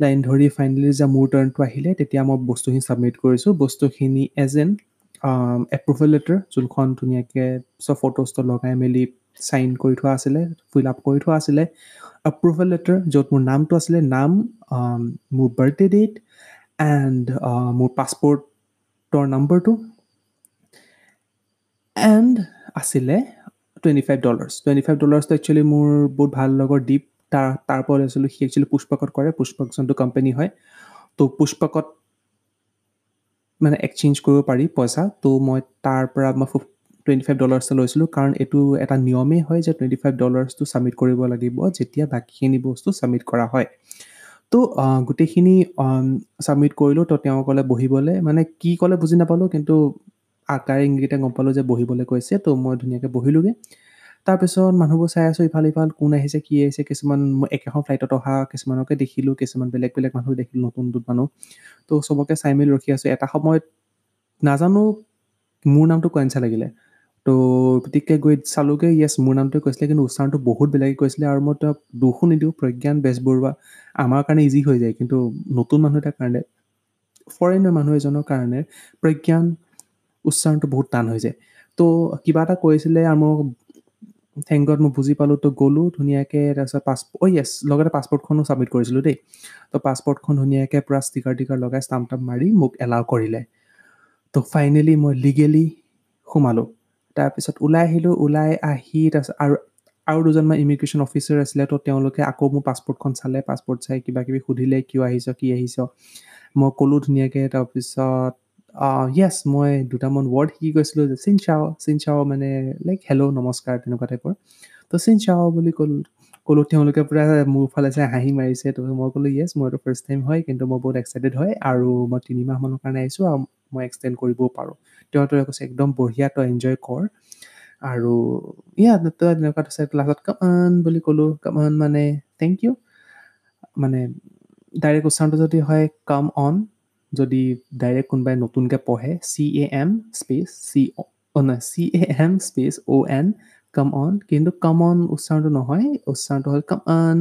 লাইন ধৰি ফাইনেলি যে মোৰ টাৰ্ণটো আহিলে তেতিয়া মই বস্তুখিনি ছাবমিট কৰিছোঁ। বস্তুখিনি এজ এন এপ্ৰুভেল লেটাৰ যোনখন ধুনীয়াকৈ চব ফটোজটো লগাই মেলি চাইন কৰি থোৱা আছিলে ফিল আপ কৰি থোৱা আছিলে। এপ্ৰুভেল লেটাৰ য'ত মোৰ নামটো আছিলে নাম মোৰ বাৰ্থডে ডেট এণ্ড মোৰ পাছপৰ্টৰ নম্বৰটো এণ্ড আছিলে twenty five dollars twenty five ডলাৰ্ছটো actually মোৰ বহুত ভাল লগৰ দ্বীপ তাৰ তাৰ পৰা লৈছিলোঁ সি একচুৱেলি পুষ্পকত কৰে পুষ্পক যোনটো কোম্পানী হয়। তো পুষ্পকত মানে এক্সচেঞ্জ কৰিব পাৰি পইচা। তো মই তাৰ পৰা মই টুৱেণ্টি ফাইভ ডলাৰ্ছটো লৈছিলোঁ কাৰণ এইটো এটা নিয়মেই হয় যে টুৱেণ্টি ফাইভ ডলাৰ্ছটো ছাবমিট কৰিব লাগিব যেতিয়া বাকীখিনি বস্তু ছাবমিট কৰা হয়। তো গোটেইখিনি ছাবমিট কৰিলোঁ তো তেওঁ ক'লে বহিবলৈ। মানে কি ক'লে বুজি নাপালোঁ কিন্তু আকাৰ ইংগিতে গম পালোঁ যে বহিবলৈ কৈছে। তো মই ধুনীয়াকৈ বহিলোগৈ। তাৰপিছত মানুহবোৰ চাই আছোঁ ইফাল ইফাল কোন আহিছে কি আহিছে কিছুমান একেখন ফ্লাইটত অহা কিছুমানকে দেখিলোঁ কিছুমান বেলেগ বেলেগ মানুহ দেখিলোঁ নতুন নতুন মানুহ। তো চবকে চাই মেলি ৰখি আছোঁ। এটা সময়ত নাজানো মোৰ নামটো কোৱাইনচা লাগিলে। তো গতিকে গৈ চালোগৈ য়েছ মোৰ নামটোৱে কৈছিলে কিন্তু উচ্চাৰণটো বহুত বেলেগে কৈছিলে আৰু মই তেওঁক দোষো নিদিওঁ প্ৰজ্ঞান বেজবৰুৱা আমাৰ কাৰণে ইজি হৈ যায় কিন্তু নতুন মানুহ এটাৰ কাৰণে ফৰেইনৰ মানুহ এজনৰ কাৰণে প্ৰজ্ঞান উচ্চাৰণটো বহুত টান হৈ যায়। তো কিবা এটা কৈছিলে আৰু মই থেংকত মই বুজি পালোঁ তো গ'লোঁ ধুনীয়াকৈ তাৰপিছত পাছপৰ্ট অ' য়েছ লগতে পাছপৰ্টখনো ছাবমিট কৰিছিলোঁ দেই। তো পাছপৰ্টখন ধুনীয়াকৈ পূৰা ষ্টিকাৰ টিকাৰ লগাই ষ্টাম্প টাম্প মাৰি মোক এলাউ কৰিলে। তো ফাইনেলি মই লিগেলি সোমালোঁ। তাৰপিছত ওলাই আহিলোঁ ওলাই আহি তাৰপিছত আৰু আৰু দুজনমান ইমিগ্ৰেশ্যন অফিচাৰ আছিলে তো তেওঁলোকে আকৌ মোৰ পাছপৰ্টখন চালে পাছপৰ্ট চাই কিবা কিবি সুধিলে কিয় আহিছ কি আহিছ। মই ক'লোঁ ধুনীয়াকৈ তাৰপিছত য়েছ মই দুটামান ৱৰ্ড শিকি গৈছিলোঁ যে চিন চাও চিন চাও মানে লাইক হেল্ল' নমস্কাৰ তেনেকুৱা টাইপৰ তো চিন চাও বুলি ক'লোঁ ক'লোঁ তেওঁলোকে পূৰা মোৰ ফালে চাই হাঁহি মাৰিছে। তো মই ক'লোঁ য়েছ মোৰ এইটো ফাৰ্ষ্ট টাইম হয় কিন্তু মই বহুত এক্সাইটেড হয় আৰু মই তিনিমাহমানৰ কাৰণে আহিছোঁ আৰু মই এক্সটেণ্ড কৰিবও পাৰোঁ। তেওঁটোৱে কৈছে একদম বঢ়িয়া তই এনজয় কৰ। আৰু ইয়া তই তেনেকুৱা আছে লাষ্টত কামান বুলি ক'লোঁ। কামান মানে থেংক ইউ মানে ডাইৰেক্ট উচ্চাৰণটো যদি হয় কাম অন যদি ডাইৰেক্ট কোনোবাই নতুনকৈ পঢ়ে C A M space C O' নহয় C A M space O' N come on কিন্তু কাম অন উচ্চাৰণটো নহয় উচ্চাৰণটো হ'ল come on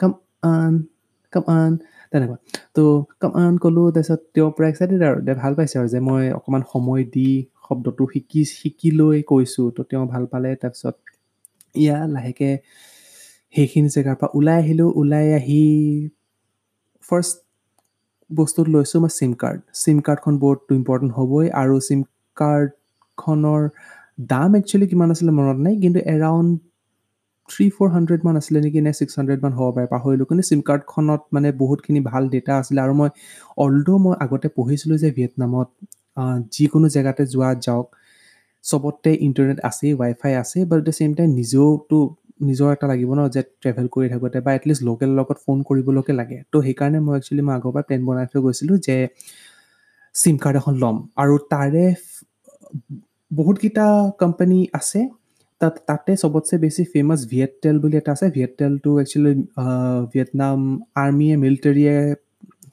come on come on তেনেকুৱা। তো কাম অন ক'লোঁ তাৰপিছত তেওঁৰ পৰা এক্সাইটেড আৰু দে ভাল পাইছে আৰু যে মই অকণমান সময় দি শব্দটো শিকি শিকি লৈ কৈছোঁ তো তেওঁ ভাল পালে তাৰপিছত ইয়া লাহেকৈ সেইখিনি জেগাৰ পৰা ওলাই আহিলোঁ ওলাই আহি ফাৰ্ষ্ট বস্তুত লৈছোঁ মই চিম কাৰ্ড চিম কাৰ্ডখন বহুত ইম্পৰ্টেণ্ট হ'বই আৰু চিম কাৰ্ডখনৰ দাম একচুৱেলি কিমান আছিলে মনত নাই কিন্তু এৰাউণ্ড থ্ৰী ফ'ৰ হাণ্ড্ৰেডমান আছিলে নেকি নে ছিক্স হাণ্ড্ৰেডমান হ'ব পাৰে পাহৰিলোঁ। কিন্তু চিম কাৰ্ডখনত মানে বহুতখিনি ভাল ডেটা আছিলে আৰু মই অলদ' মই আগতে পঢ়িছিলোঁ যে ভিয়েটনামত যিকোনো জেগাতে যোৱা যাওক চবতে ইণ্টাৰনেট আছেই ৱাই ফাই আছেই but at the same time নিজেওতো নিজৰ এটা লাগিব ন যে ট্ৰেভেল কৰি থাকোঁতে বা এটলিষ্ট লোকেল লগত ফোন কৰিবলৈকে লাগে। তো সেইকাৰণে মই একচুৱেলি মই আগৰ পৰা প্লেন বনাই থৈ গৈছিলোঁ যে চিম কাৰ্ড এখন ল'ম। আৰু তাৰে বহুতকেইটা কোম্পানী আছে তাত তাতে চবতছে বেছি ফেমাছ ভিয়েটটেল বুলি এটা আছে। ভিয়েটটেলটো একচুৱেলি ভিয়েটনাম আৰ্মিয়ে মিলিটেৰীয়ে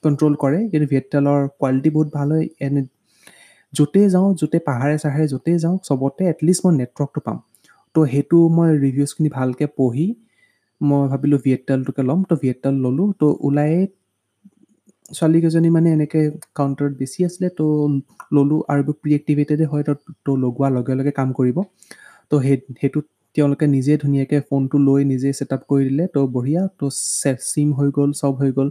কণ্ট্ৰল কৰে। কিন্তু ভিয়েটটেলৰ কোৱালিটি বহুত ভাল হয়। এনে য'তেই যাওঁ য'তে পাহাৰে চাহাৰে য'তেই যাওঁ চবতে এটলিষ্ট মই নেটৱৰ্কটো পাম। তো সেইটো মই ৰিভিউজখিনি ভালকৈ পঢ়ি মই ভাবিলোঁ ভিয়েটটেলটোকে ল'ম। তো ভিয়েটটেল ল'লোঁ। তো ওলাই ছোৱালীকেইজনী মানে এনেকৈ কাউণ্টাৰত বেছি আছিলে। তো ল'লোঁ আৰু প্ৰি এক্টিভেটেডে হয়। তো তো লগোৱাৰ লগে লগে কাম কৰিব। তো সেই সেইটোত তেওঁলোকে নিজে ধুনীয়াকৈ ফোনটো লৈ নিজে ছেটআপ কৰি দিলে। তো বঢ়িয়া। তো চিম হৈ গ'ল চব হৈ গ'ল।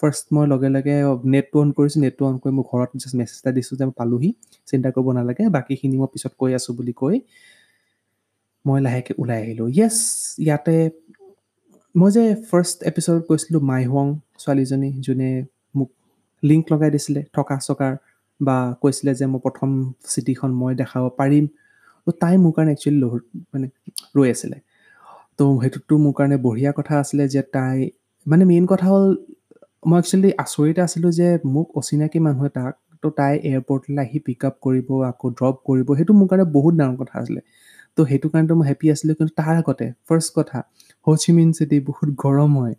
ফাৰ্ষ্ট মই লগে লগে নেটটো অন কৰিছোঁ। নেটটো অন কৰি মই ঘৰত জাষ্ট মেছেজ এটা দিছোঁ যে মই পালোহি। চিন্তা কৰিব নালাগে। বাকীখিনি মই পিছত কৈ আছোঁ বুলি কৈ মই লাহেকৈ ওলাই আহিলোঁ। য়েছ ইয়াতে মই যে ফাৰ্ষ্ট এপিছ'ডত কৈছিলোঁ মাই হুৱং ছোৱালীজনী যোনে মোক লিংক লগাই দিছিলে থকা চকাৰ বা কৈছিলে যে মই প্ৰথম চিটিখন মই দেখাব পাৰিম। তো তাই মোৰ কাৰণে একচুৱেলি মানে ৰৈ আছিলে। তো সেইটোতো মোৰ কাৰণে বঢ়িয়া কথা আছিলে যে তাই মানে মেইন কথা হ'ল মই একচুৱেলি আচৰিত আছিলোঁ যে মোক অচিনাকি মানুহ এটাক তো তাই এয়াৰপৰ্টলৈ আহি পিক আপ কৰিব আকৌ ড্ৰপ কৰিব সেইটো মোৰ কাৰণে বহুত ডাঙৰ কথা আছিলে। তো সেইটো কাৰণেতো মই হেপ্পী আছিলোঁ কিন্তু তাৰ আগতে ফাৰ্ষ্ট কথা হচিমিন চিটি বহুত গৰম হয়।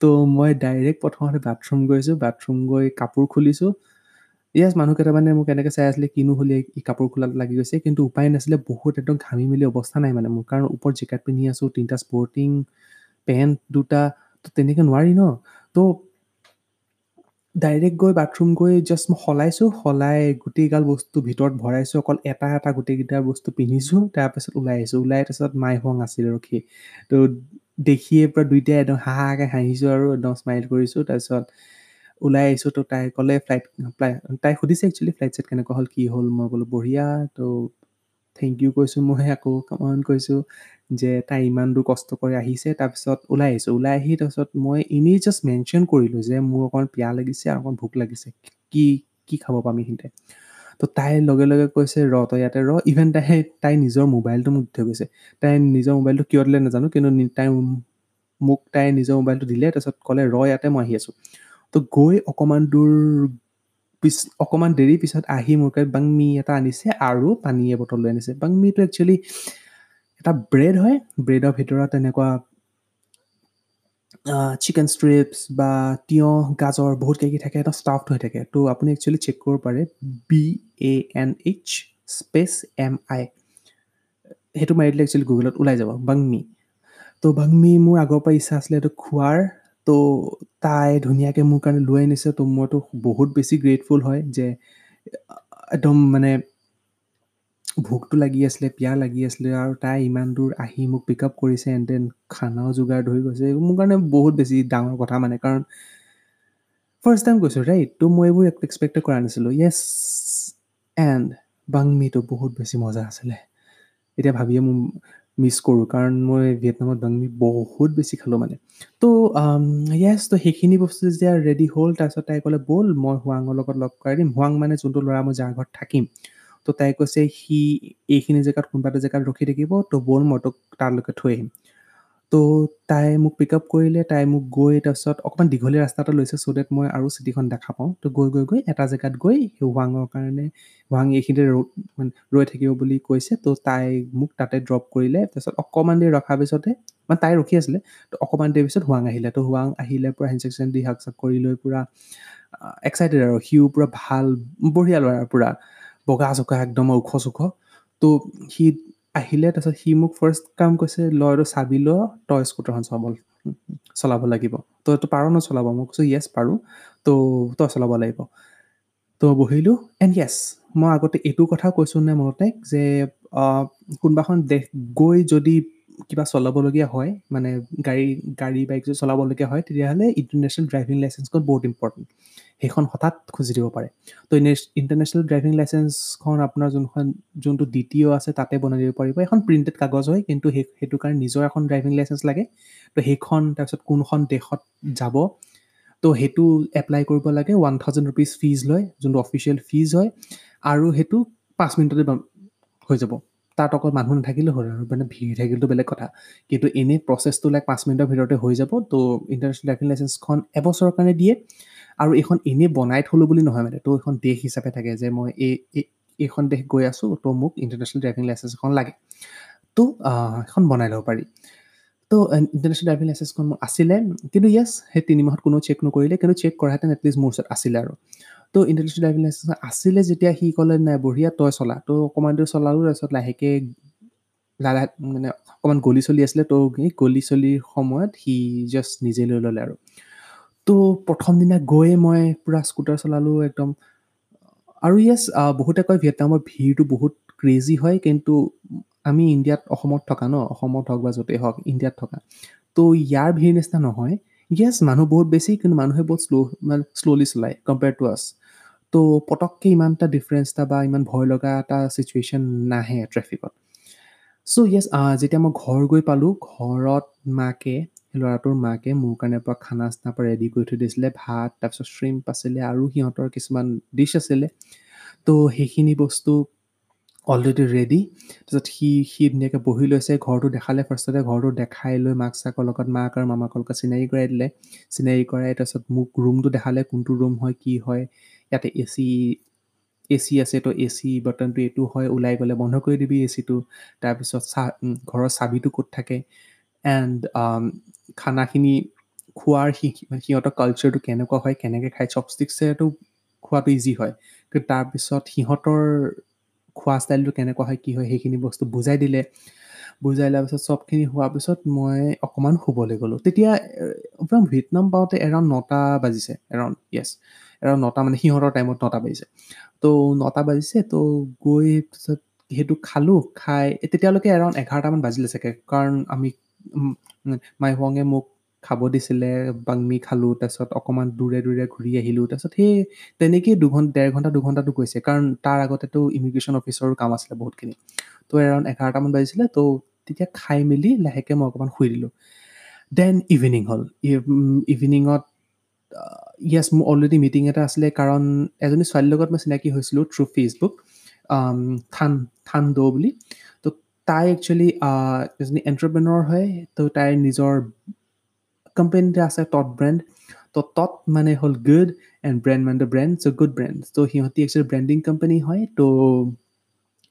তো মই ডাইৰেক্ট প্ৰথমতে বাথৰুম গৈছোঁ বাথৰুম গৈ কাপোৰ খুলিছোঁ। য়েছ মানুহ কেইটামানে মোক এনেকৈ চাই আছিলে কিনো হ'লে ই কাপোৰ খোলাত লাগি গৈছে কিন্তু উপায় নাছিলে বহুত একদম ঘামি মেলি অৱস্থা নাই মানে মোৰ কাৰণ ওপৰত জেকেট পিন্ধি আছোঁ তিনিটা স্পৰ্টিং পেণ্ট দুটা তো তেনেকৈ নোৱাৰি ন। তো ডাইৰেক্ট গৈ বাথৰুম গৈ জাষ্ট মই সলাইছোঁ সলাই গোটেইগাল বস্তু ভিতৰত ভৰাইছোঁ অকল এটা এটা গোটেইকেইটা বস্তু পিন্ধিছোঁ তাৰপাছত ওলাই আহিছোঁ। ওলাই তাৰপিছত মাই হোৱাং আছিল ৰখি। তো দেখিয়ে পূৰা দুইটাই একদম হাহাকৈ হাঁহিছোঁ আৰু একদম স্মাইল কৰিছোঁ তাৰপিছত ওলাই আহিছোঁ। তো তাই ক'লে ফ্লাইট ফ্লাই তাই সুধিছে একচুৱেলি ফ্লাইট চেট কেনেকুৱা হ'ল কি হ'ল? মই ক'লোঁ বঢ়িয়া। তো থেংক ইউ কৈছোঁ মই আকৌ কামন কৈছোঁ যে তাই ইমান দূৰ কষ্ট কৰি আহিছে তাৰপিছত ওলাই আহিছোঁ। ওলাই আহি তাৰপিছত মই এনেই জাষ্ট মেনশ্যন কৰিলোঁ যে মোৰ অকণমান পিয়াহ লাগিছে আৰু অকণমান ভোক লাগিছে। কি কি খাব পাম এইখিনিতে তো তাই লগে লগে কৈছে ৰ তই ইয়াতে ৰ। ইভেন তাই তাই নিজৰ মোবাইলটো মোক দি গৈছে। তাই নিজৰ মোবাইলটো কিয় দিলে নাজানো কিন্তু তাই মোক তাই নিজৰ মোবাইলটো দিলে তাৰপিছত ক'লে ৰ ইয়াতে মই আহি আছোঁ। তো গৈ অকণমান দূৰ পিছ অকণমান দেৰি পিছত আহি মোৰ কাৰণে বাংমি এটা আনিছে আৰু পানী এবটল লৈ আনিছে। বাংমিটো একচুৱেলি এটা ব্ৰেড হয় ব্ৰেডৰ ভিতৰত এনেকুৱা চিকেন ষ্ট্ৰিপছ বা তিয়ঁহ গাজৰ বহুত কিবা কিবি থাকে এটা ষ্টাফড হৈ থাকে। তো আপুনি একচুৱেলি চেক কৰিব পাৰে B A N H space M I সেইটো মাৰি দিলে একচুৱেলি গুগলত ওলাই যাব বাংমি তো বাংমি মোৰ আগৰ পৰা ইচ্ছা আছিলে এইটো খোৱাৰ তো তাই ধুনীয়াকৈ মোৰ কাৰণে লৈ আনিছে তো মইতো বহুত বেছি গ্ৰেটফুল হয় যে একদম মানে ভোকটো লাগি আছিলে পিয়াহ লাগি আছিলে আৰু তাই ইমান দূৰ আহি মোক পিক আপ কৰিছে এণ্ড দেন খানাও যোগাৰ ধৰি গৈছে। মোৰ কাৰণে বহুত বেছি ডাঙৰ কথা মানে কাৰণ ফাৰ্ষ্ট টাইম গৈছোঁ ৰাইট তো মই এইবোৰ এক্সপেক্টে কৰা নাছিলোঁ। য়েছ এণ্ড বাংমিটো বহুত বেছি মজা আছিলে। এতিয়া ভাবিয়ে মোৰ মিছ কৰোঁ কাৰণ মই ভিয়েটনামত বাংমি বহুত বেছি খালোঁ মানে। তো য়েছ তো সেইখিনি বস্তু যেতিয়া ৰেডি হ'ল তাৰপিছত তাই ক'লে ব'ল মই হোৱাঙৰ লগত লগ কৰাই দিম। হোৱাং মানে যোনটো ল'ৰা মই যাৰ ঘৰত থাকিম। তো তাই কৈছে সি এইখিনি জেগাত কোনোবা এটা জেগাত ৰখি থাকিব তো ব'ল মই তোক তালৈকে থৈ আহিম। তো তাই মোক পিক আপ কৰিলে তাই মোক গৈ তাৰপিছত অকণমান দীঘলীয়া ৰাস্তা এটা লৈছে চ' ডেট মই আৰু চিটিখন দেখা পাওঁ। তো গৈ গৈ গৈ এটা জেগাত গৈ হোৱাঙৰ কাৰণে হোৱাং এইখিনিতে মানে ৰৈ থাকিব বুলি কৈছে। তো তাই মোক তাতে ড্ৰপ কৰিলে তাৰপিছত অকণমান দেৰি ৰখাৰ পিছতে মানে তাই ৰখি আছিলে তো অকণমান দেৰি পিছত হোৱাং আহিলে। তো হোৱাং আহিলে পূৰা হেণ্ডছেক চেন দি হাক চাক কৰি লৈ পূৰা এক্সাইটেড আৰু। সিও পূৰা ভাল বঢ়িয়া ল'ৰা পূৰা। বগা চকা একদম ওখ চোখ তো সি আহিলে তাৰপিছত সি মোক ফাৰ্ষ্ট কাম কৈছে ল এইটো চাবি ল তই স্কুটাৰখন চলাব চলাব লাগিব। তই পাৰ ন চলাব? মই কৈছোঁ য়েছ পাৰোঁ। তো তই চলাব লাগিব। তো বহিলোঁ এণ্ড য়েছ মই আগতে এইটো কথা কৈছোঁ নে মনতে যে কোনোবাখন দেশ গৈ যদি কিবা চলাবলগীয়া হয় মানে গাড়ী গাড়ী বাইক যদি চলাবলগীয়া হয় তেতিয়াহ'লে ইণ্টাৰনেশ্যনেল ড্ৰাইভিং লাইচেঞ্চখন বহুত ইম্পৰ্টেণ্ট সেইখন হঠাৎ খুজি দিব পাৰে। তো ইণ্টাৰনেশ্যনেল ড্ৰাইভিং লাইচেঞ্চখন আপোনাৰ যোনখন যোনটো ডি টি অ' আছে তাতে বনাই দিব পাৰিব। এখন প্ৰিণ্টেড কাগজ হয় কিন্তু সেই সেইটো কাৰণে নিজৰ এখন ড্ৰাইভিং লাইচেঞ্চ লাগে। তো সেইখন তাৰপিছত কোনখন দেশত যাব তো সেইটো এপ্লাই কৰিব লাগে। ওৱান থাউজেণ্ড ৰুপিজ ফিজ লয় যোনটো অফিচিয়েল ফিজ হয় আৰু সেইটো পাঁচ মিনিটতে হৈ যাব। তাত অকল মানুহ নাথাকিলেও হ'ল আৰু মানে ভিৰ থাকিলেতো বেলেগ কথা। কিন্তু এনেই প্ৰচেছটো লাইক পাঁচ মিনিটৰ ভিতৰতে হৈ যাব। তো ইণ্টাৰনেশ্যনেল ড্ৰাইভিং লাইচেঞ্চখন এবছৰৰ কাৰণে দিয়ে। আৰু এইখন এনেই বনাই থ'লোঁ বুলি নহয় মানে তো এখন দেশ হিচাপে থাকে যে মই এই এইখন দেশ গৈ আছোঁ তো মোক ইণ্টাৰনেশ্যনেল ড্ৰাইভিং লাইচেঞ্চ এখন লাগে। তো এখন বনাই ল'ব পাৰি। তো ইণ্টাৰনেশ্যনেল ড্ৰাইভিং লাইচেঞ্চখন মোৰ আছিলে কিন্তু য়েছ সেই তিনি মাহত কোনো চেক নকৰিলে কিন্তু চেক কৰাহেঁতেন এটলিষ্ট মোৰ ওচৰত আছিলে আৰু। তো ইণ্টাৰনেশ্যনেল ড্ৰাইভিং লাইচেঞ্চ আছিলে যেতিয়া সি ক'লে নাই বঢ়িয়া তই চলা। তো অকণমান দেৰি চলালোঁ তাৰপিছত লাহেকৈ লাহে মানে অকণমান গলি চলি আছিলে তো গলি চলিৰ সময়ত সি জাষ্ট নিজে লৈ ল'লে আৰু। তো প্ৰথম দিনা গৈয়ে মই পূৰা স্কুটাৰ চলালোঁ একদম। আৰু য়েছ বহুতে কয় ভিয়েটনামৰ ভিৰটো বহুত ক্ৰেজি হয় কিন্তু আমি ইণ্ডিয়াত অসমত থকা ন অসমত হওক বা য'তেই হওক ইণ্ডিয়াত থকা। তো ইয়াৰ ভিৰ নিচিনা নহয়। য়েছ মানুহ বহুত বেছি কিন্তু মানুহে বহুত শ্ল' মানে শ্ল'লি চলায় কম্পেয়াৰ টু আছ তো পটককৈ ইমান এটা ডিফাৰেঞ্চ এটা বা ইমান ভয় লগা এটা চিটুৱেশ্যন নাহে ট্ৰেফিকত চ' য়েছ যেতিয়া মই ঘৰ গৈ পালোঁ ঘৰত মাকে ল'ৰাটোৰ মাকে মোৰ কাৰণে পৰা খানা চানা পৰা ৰেডি কৰি থৈ দিছিলে ভাত তাৰপিছত শ্ৰিম্প আছিলে আৰু সিহঁতৰ কিছুমান ডিছ আছিলে। তো সেইখিনি বস্তু অলৰেডি ৰেডি তাৰপিছত সি সি ধুনীয়াকৈ বহি লৈছে ঘৰটো দেখালে ফাৰ্ষ্টতে ঘৰটো দেখাই লৈ মাক চাকৰ লগত মাক আৰু মামাকৰ লগত চিনাকি কৰাই দিলে। চিনাকি কৰাই তাৰপিছত মোক ৰুমটো দেখালে কোনটো ৰুম হয় কি হয় ইয়াতে এ চি এ চি আছে তো এ চি বটনটো এইটো হয় ওলাই গ'লে বন্ধ কৰি দিবি এ চিটো তাৰপিছত চা ঘৰৰ চাবিটো ক'ত থাকে? এণ্ড খানাখিনি খোৱাৰ সিহঁতৰ কালচাৰটো কেনেকুৱা হয় কেনেকৈ খায় চপষ্টিক্সেতো খোৱাটো ইজি হয়। কিন্তু তাৰপিছত সিহঁতৰ খোৱা ষ্টাইলটো কেনেকুৱা হয় কি হয় সেইখিনি বস্তু বুজাই দিলে। বুজাই লোৱাৰ পিছত চবখিনি হোৱাৰ পিছত মই অকণমান শুবলৈ গ'লোঁ। তেতিয়া ভিয়েটনাম পাওঁতে এৰাউণ্ড নটা বাজিছে এৰাউণ্ড য়েছ এৰাউণ্ড নটা মানে সিহঁতৰ টাইমত নটা বাজিছে। তো নটা বাজিছে তো গৈ পিছত সেইটো খালোঁ খাই তেতিয়ালৈকে এৰাউণ্ড এঘাৰটামান বাজিলে চাগে কাৰণ আমি মাই হোৱাঙে মোক খাব দিছিলে বাংমি খালোঁ তাৰপিছত অকণমান দূৰে দূৰে ঘূৰি আহিলোঁ তাৰপিছত সেই তেনেকেই দুঘণ্টা ডেৰ ঘণ্টা দুঘণ্টাটো গৈছে কাৰণ তাৰ আগতেতো ইমিগ্ৰেশ্যন অফিচৰো কাম আছিলে বহুতখিনি। তো এৰাউণ্ড এঘাৰটামান বাজিছিলে তো তেতিয়া খাই মেলি লাহেকৈ মই অকণমান শুই দিলোঁ। দেন ইভিনিং হ'ল। ইভিনিঙত য়েছ মোৰ অলৰেডি মিটিং এটা আছিলে কাৰণ এজনী ছোৱালীৰ লগত মই চিনাকি হৈছিলোঁ থ্ৰু ফেচবুক থান থান দ' বুলি। তাই একচুৱেলি এজনী এণ্টাৰপ্ৰেনৰ হয় তো তাইৰ নিজৰ কোম্পানী এটা আছে টট ব্ৰেণ্ড তো টট মানে হ'ল গুড এণ্ড ব্ৰেণ্ড মানে the brand so' good brand so সিহঁতি একচুৱেলি ব্ৰেণ্ডিং কোম্পানী হয় তো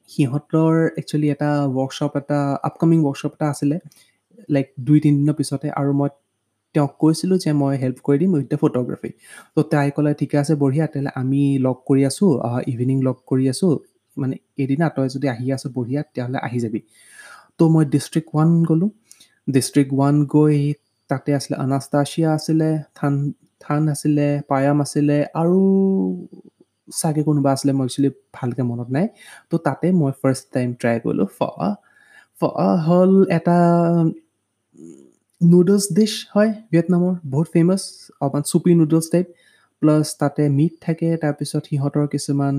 সিহঁতৰ একচুৱেলি এটা ৱৰ্কশ্বপ এটা আপকামিং ৱৰ্কশ্বপ এটা আছিলে লাইক দুই তিনিদিনৰ পিছতে। আৰু মই তেওঁক কৈছিলোঁ যে মই হেল্প কৰি দিম উইথ দ্য ফটোগ্ৰাফী তো তাই ক'লে ঠিকে আছে বঢ়িয়া। তেতিয়াহ'লে আমি লগ কৰি আছোঁ ইভিনিং লগ কৰি আছোঁ। মানে এদিনা তই যদি আহি আছোঁ বঢ়িয়া তেতিয়াহ'লে আহি যাবি। তো মই ডিষ্ট্ৰিক্ট ওৱান গ'লোঁ। ডিষ্ট্ৰিক্ট ওৱান গৈ তাতে আছিলে আনাষ্টাছিয়া আছিলে থান থান আছিলে পায়াম আছিলে আৰু চাগে কোনোবা আছিলে মই একচুৱেলি ভালকৈ মনত নাই। তো তাতে মই ফাৰ্ষ্ট টাইম ট্ৰাই কৰিলোঁ ফ ফ হ'ল এটা নুডলছ ডিছ হয় ভিয়েটনামৰ বহুত ফেমাছ অকণমান চুপি নুডলছ টাইপ প্লাছ তাতে মিট থাকে তাৰপিছত সিহঁতৰ কিছুমান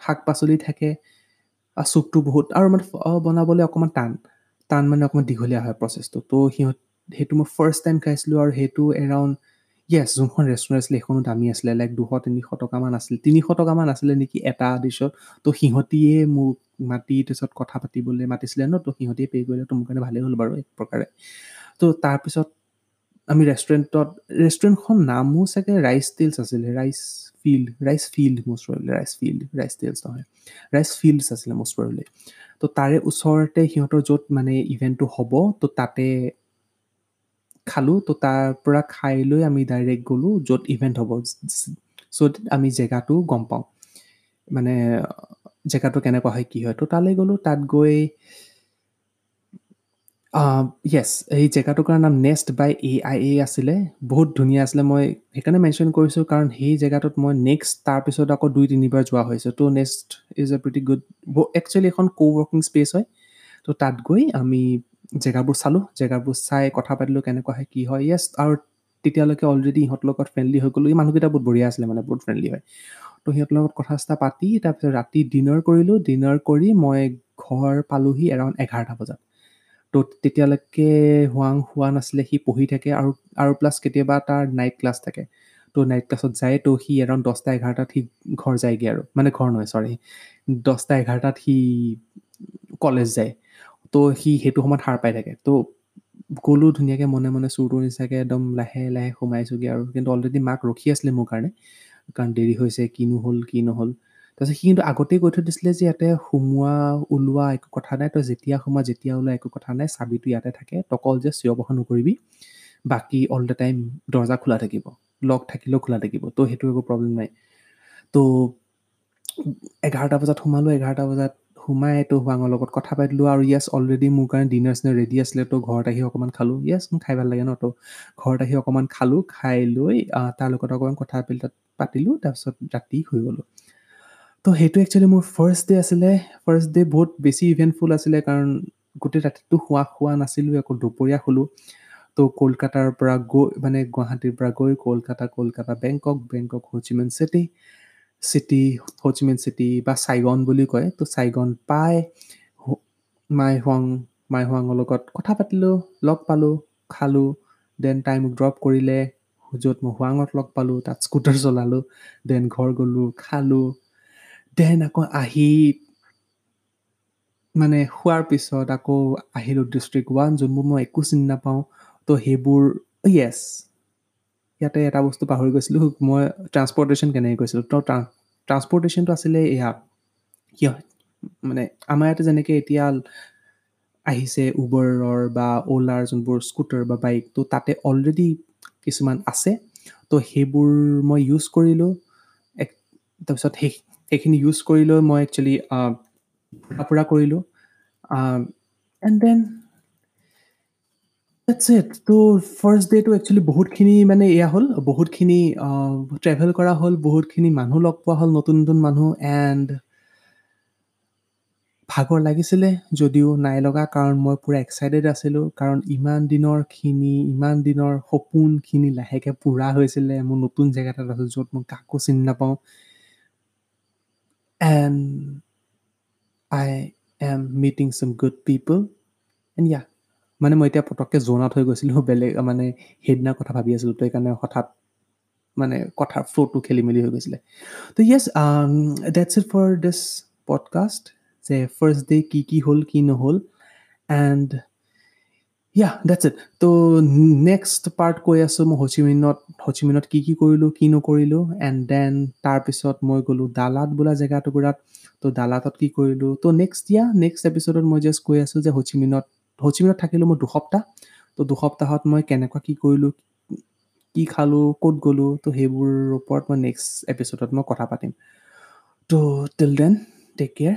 শাক পাচলি থাকে চুপটো বহুত আৰু মানে বনাবলৈ অকণমান টান টান মানে অকণমান দীঘলীয়া হয় প্ৰচেছটো তো সিহঁত সেইটো মই ফাৰ্ষ্ট টাইম খাইছিলোঁ আৰু সেইটো এৰাউণ্ড য়েছ যোনখন ৰেষ্টুৰেণ্ট আছিলে সেইখনো দামী আছিলে লাইক দুশ তিনিশ টকামান আছিলে তিনিশ টকামান আছিলে নেকি এটা ডিছত তো সিহঁতিয়ে মোক মাতি তাৰপিছত কথা পাতিবলৈ মাতিছিলে ন তো সিহঁতিয়ে পে' কৰিলে তো মোৰ কাৰণে ভালেই হ'ল বাৰু এক প্ৰকাৰে। তো তাৰপিছত আমি ৰেষ্টুৰেণ্টত ৰেষ্টুৰেণ্টখন নামো চাগে ৰাইচ টিলছ আছিলে rice field rice field most probably rice field rice tills নহয়। ৰাইচ ফিল্ডছ আছিলে মষ্ট প্ৰবেবলি তো তাৰে ওচৰতে সিহঁতৰ য'ত মানে ইভেণ্টটো হ'ব তো তাতে খালোঁ তো তাৰ পৰা খাই লৈ আমি ডাইৰেক্ট গ'লোঁ য'ত ইভেণ্ট হ'ব। য'ত আমি জেগাটো গম পাওঁ। মানে জেগাটো কেনেকুৱা হয় কি হয়। তো তালৈ গ'লোঁ তাত গৈ য়েছ এই জেগাটুকুৰাৰ নাম next by A I A আছিলে বহুত ধুনীয়া আছিলে মই সেইকাৰণে মেনশ্যন কৰিছোঁ কাৰণ সেই জেগাটোত মই নেক্সট তাৰপিছত আকৌ দুই তিনিবাৰ যোৱা হৈছে so next is a pretty good actually এখন কো ৱৰ্কিং স্পেচ হয় তো তাত গৈ আমি জেগাবোৰ চালোঁ জেগাবোৰ চাই কথা পাতিলোঁ কেনেকুৱা হয় কি হয় য়েছ আৰু তেতিয়ালৈকে অলৰেডি ইহঁতৰ লগত ফ্ৰেণ্ডলি হৈ গ'লোঁ এই মানুহকেইটা বহুত বঢ়িয়া আছিলে মানে বহুত ফ্ৰেণ্ডলি হয় তো সিহঁতৰ লগত কথা চথা পাতি তাৰপিছত ৰাতি ডিনাৰ কৰিলোঁ ডিনাৰ কৰি মই ঘৰ পালোঁহি এৰাউণ্ড এঘাৰটা বজাত। তো তেতিয়ালৈকে হোৱাং হোৱা নাছিলে সি পঢ়ি থাকে আৰু আৰু প্লাছ কেতিয়াবা তাৰ নাইট ক্লাছ থাকে। তো নাইট ক্লাছত যায় তো সি এৰাউণ্ড দহটা এঘাৰটাত সি ঘৰ যায়গৈ আৰু। মানে ঘৰ নহয় চৰি দহটা এঘাৰটাত সি কলেজ যায়। তো সি সেইটো সময়ত সাৰ পাই থাকে। তো গ'লোঁ ধুনীয়াকৈ মনে মনে চুৰটোৰ নিচাকৈ একদম লাহে লাহে সোমাইছোগৈ আৰু। কিন্তু অলৰেডি মাক ৰখি আছিলে মোৰ কাৰণে। কাৰণ দেৰি হৈছে কিনো হ'ল কি নহ'ল তাৰপিছত সি কিন্তু আগতেই কৈ থৈ দিছিলে যে ইয়াতে সোমোৱা ওলোৱা একো কথা নাই তই যেতিয়া সোমোৱা যেতিয়া ওলোৱা একো কথা নাই চাবিটো ইয়াতে থাকে তকল যে চিঞৰ বাখৰ নকৰিবি বাকী অল দ্য টাইম দৰ্জা খোলা থাকিব লক থাকিলেও খোলা থাকিব তো সেইটো একো প্ৰব্লেম নাই। তো এঘাৰটা বজাত সোমালোঁ এঘাৰটা বজাত সোমাই তো হোৱাঙৰ লগত কথা পাতিলোঁ আৰু য়েছ অলৰেডি মোৰ কাৰণে ডিনাৰ চিনাৰ ৰেডি আছিলে তো ঘৰত আহি অকণমান খালোঁ। য়েছ মোৰ খাই ভাল লাগে ন তো ঘৰত আহি অকণমান খালোঁ খাই লৈ তাৰ লগত অকণমান কথা পাতিলোঁ তাৰপিছত ৰাতি শুই গ'লোঁ। তো সেইটো একচুৱেলি মোৰ ফাৰ্ষ্ট ডে আছিলে ফাৰ্ষ্ট ডে বহুত বেছি ইভেণ্টফুল আছিলে কাৰণ গোটেই ৰাতিটো শোৱা শোৱা নাছিলোঁ আকৌ দুপৰীয়া শুলোঁ। তো কলকাতাৰ পৰা গৈ মানে গুৱাহাটীৰ পৰা গৈ Kolkata Kolkata Bangkok Bangkok Ho Chi Minh city city Ho Chi Minh city বা চাইগন বুলি কয়। তো চাইগন পাই মাই হোৱাং মাই হোৱাঙৰ লগত কথা পাতিলোঁ লগ পালোঁ খালোঁ দেন তাই মোক ড্ৰপ কৰিলে য'ত মই হোৱাঙত লগ পালোঁ তাত স্কুটাৰ চলালোঁ দেন ঘৰ গ'লোঁ খালোঁ দেন আকৌ আহি মানে শোৱাৰ পিছত আকৌ আহিলোঁ ডিষ্ট্ৰিক্ট ওৱান যোনবোৰ মই একো চিনি নাপাওঁ তো সেইবোৰ য়েছ ইয়াতে এটা বস্তু পাহৰি গৈছিলোঁ মই ট্ৰান্সপৰ্টেশ্যন কেনেকৈ গৈছিলোঁ তো ট্ৰান্সপৰ্টেশ্যনটো আছিলে এয়া কিয় মানে আমাৰ ইয়াতে যেনেকৈ এতিয়া আহিছে উবৰৰ বা অ'লাৰ যোনবোৰ স্কুটাৰ বা বাইক তো তাতে অলৰেডি কিছুমান আছে তো সেইবোৰ মই ইউজ কৰিলোঁ এক তাৰপিছত সেই সেইখিনি ইউজ কৰি লৈ মই একচুৱেলি ঘূৰা ফুৰা কৰিলোঁ। And then that's it so first ডেটো actually বহুতখিনি মানে এয়া হ'ল বহুতখিনি ট্ৰেভেল কৰা হ'ল বহুতখিনি মানুহ লগ পোৱা হ'ল নতুন নতুন মানুহ এণ্ড ভাগৰ লাগিছিলে যদিও নাই লগা কাৰণ মই পূৰা এক্সাইটেড আছিলোঁ কাৰণ ইমান দিনৰখিনি ইমান দিনৰ সপোনখিনি লাহেকৈ পূৰা হৈছিলে মোৰ নতুন জেগা এটাত আছোঁ য'ত মই কাকো চিনি নাপাওঁ। And I am meeting some good people and yeah মানে মই এতিয়া পটককৈ জ'নাত হৈ গৈছিলোঁ বেলেগ মানে সেইদিনা কথা ভাবি আছিলোঁ তো সেইকাৰণে হঠাৎ মানে কথাৰ ফ্ল'টো খেলি মেলি হৈ গৈছিলে। So yes that's it for this podcast যে ফাৰ্ষ্ট ডে কি কি হ'ল কি নহ'ল and yeah that's it so next part কৈ আছোঁ মই হচিমিনত হচিমিনত কি কি কৰিলোঁ কি নকৰিলোঁ এণ্ড দেন তাৰপিছত মই গ'লোঁ দালাত বোলা জেগাটুকুৰাত তো দালাতত কি কৰিলোঁ তো নেক্সট ইয়া নেক্সট এপিছ'ডত মই জাষ্ট কৈ আছোঁ যে হচিমিনত হচিমিনত থাকিলোঁ মই দুসপ্তাহ। তো দুসপ্তাহত মই কেনেকুৱা কি কৰিলোঁ কি খালোঁ ক'ত গ'লোঁ তো সেইবোৰৰ ওপৰত মই নেক্সট এপিছ'ডত মই কথা পাতিম। তো টিল দেন টেক কেয়াৰ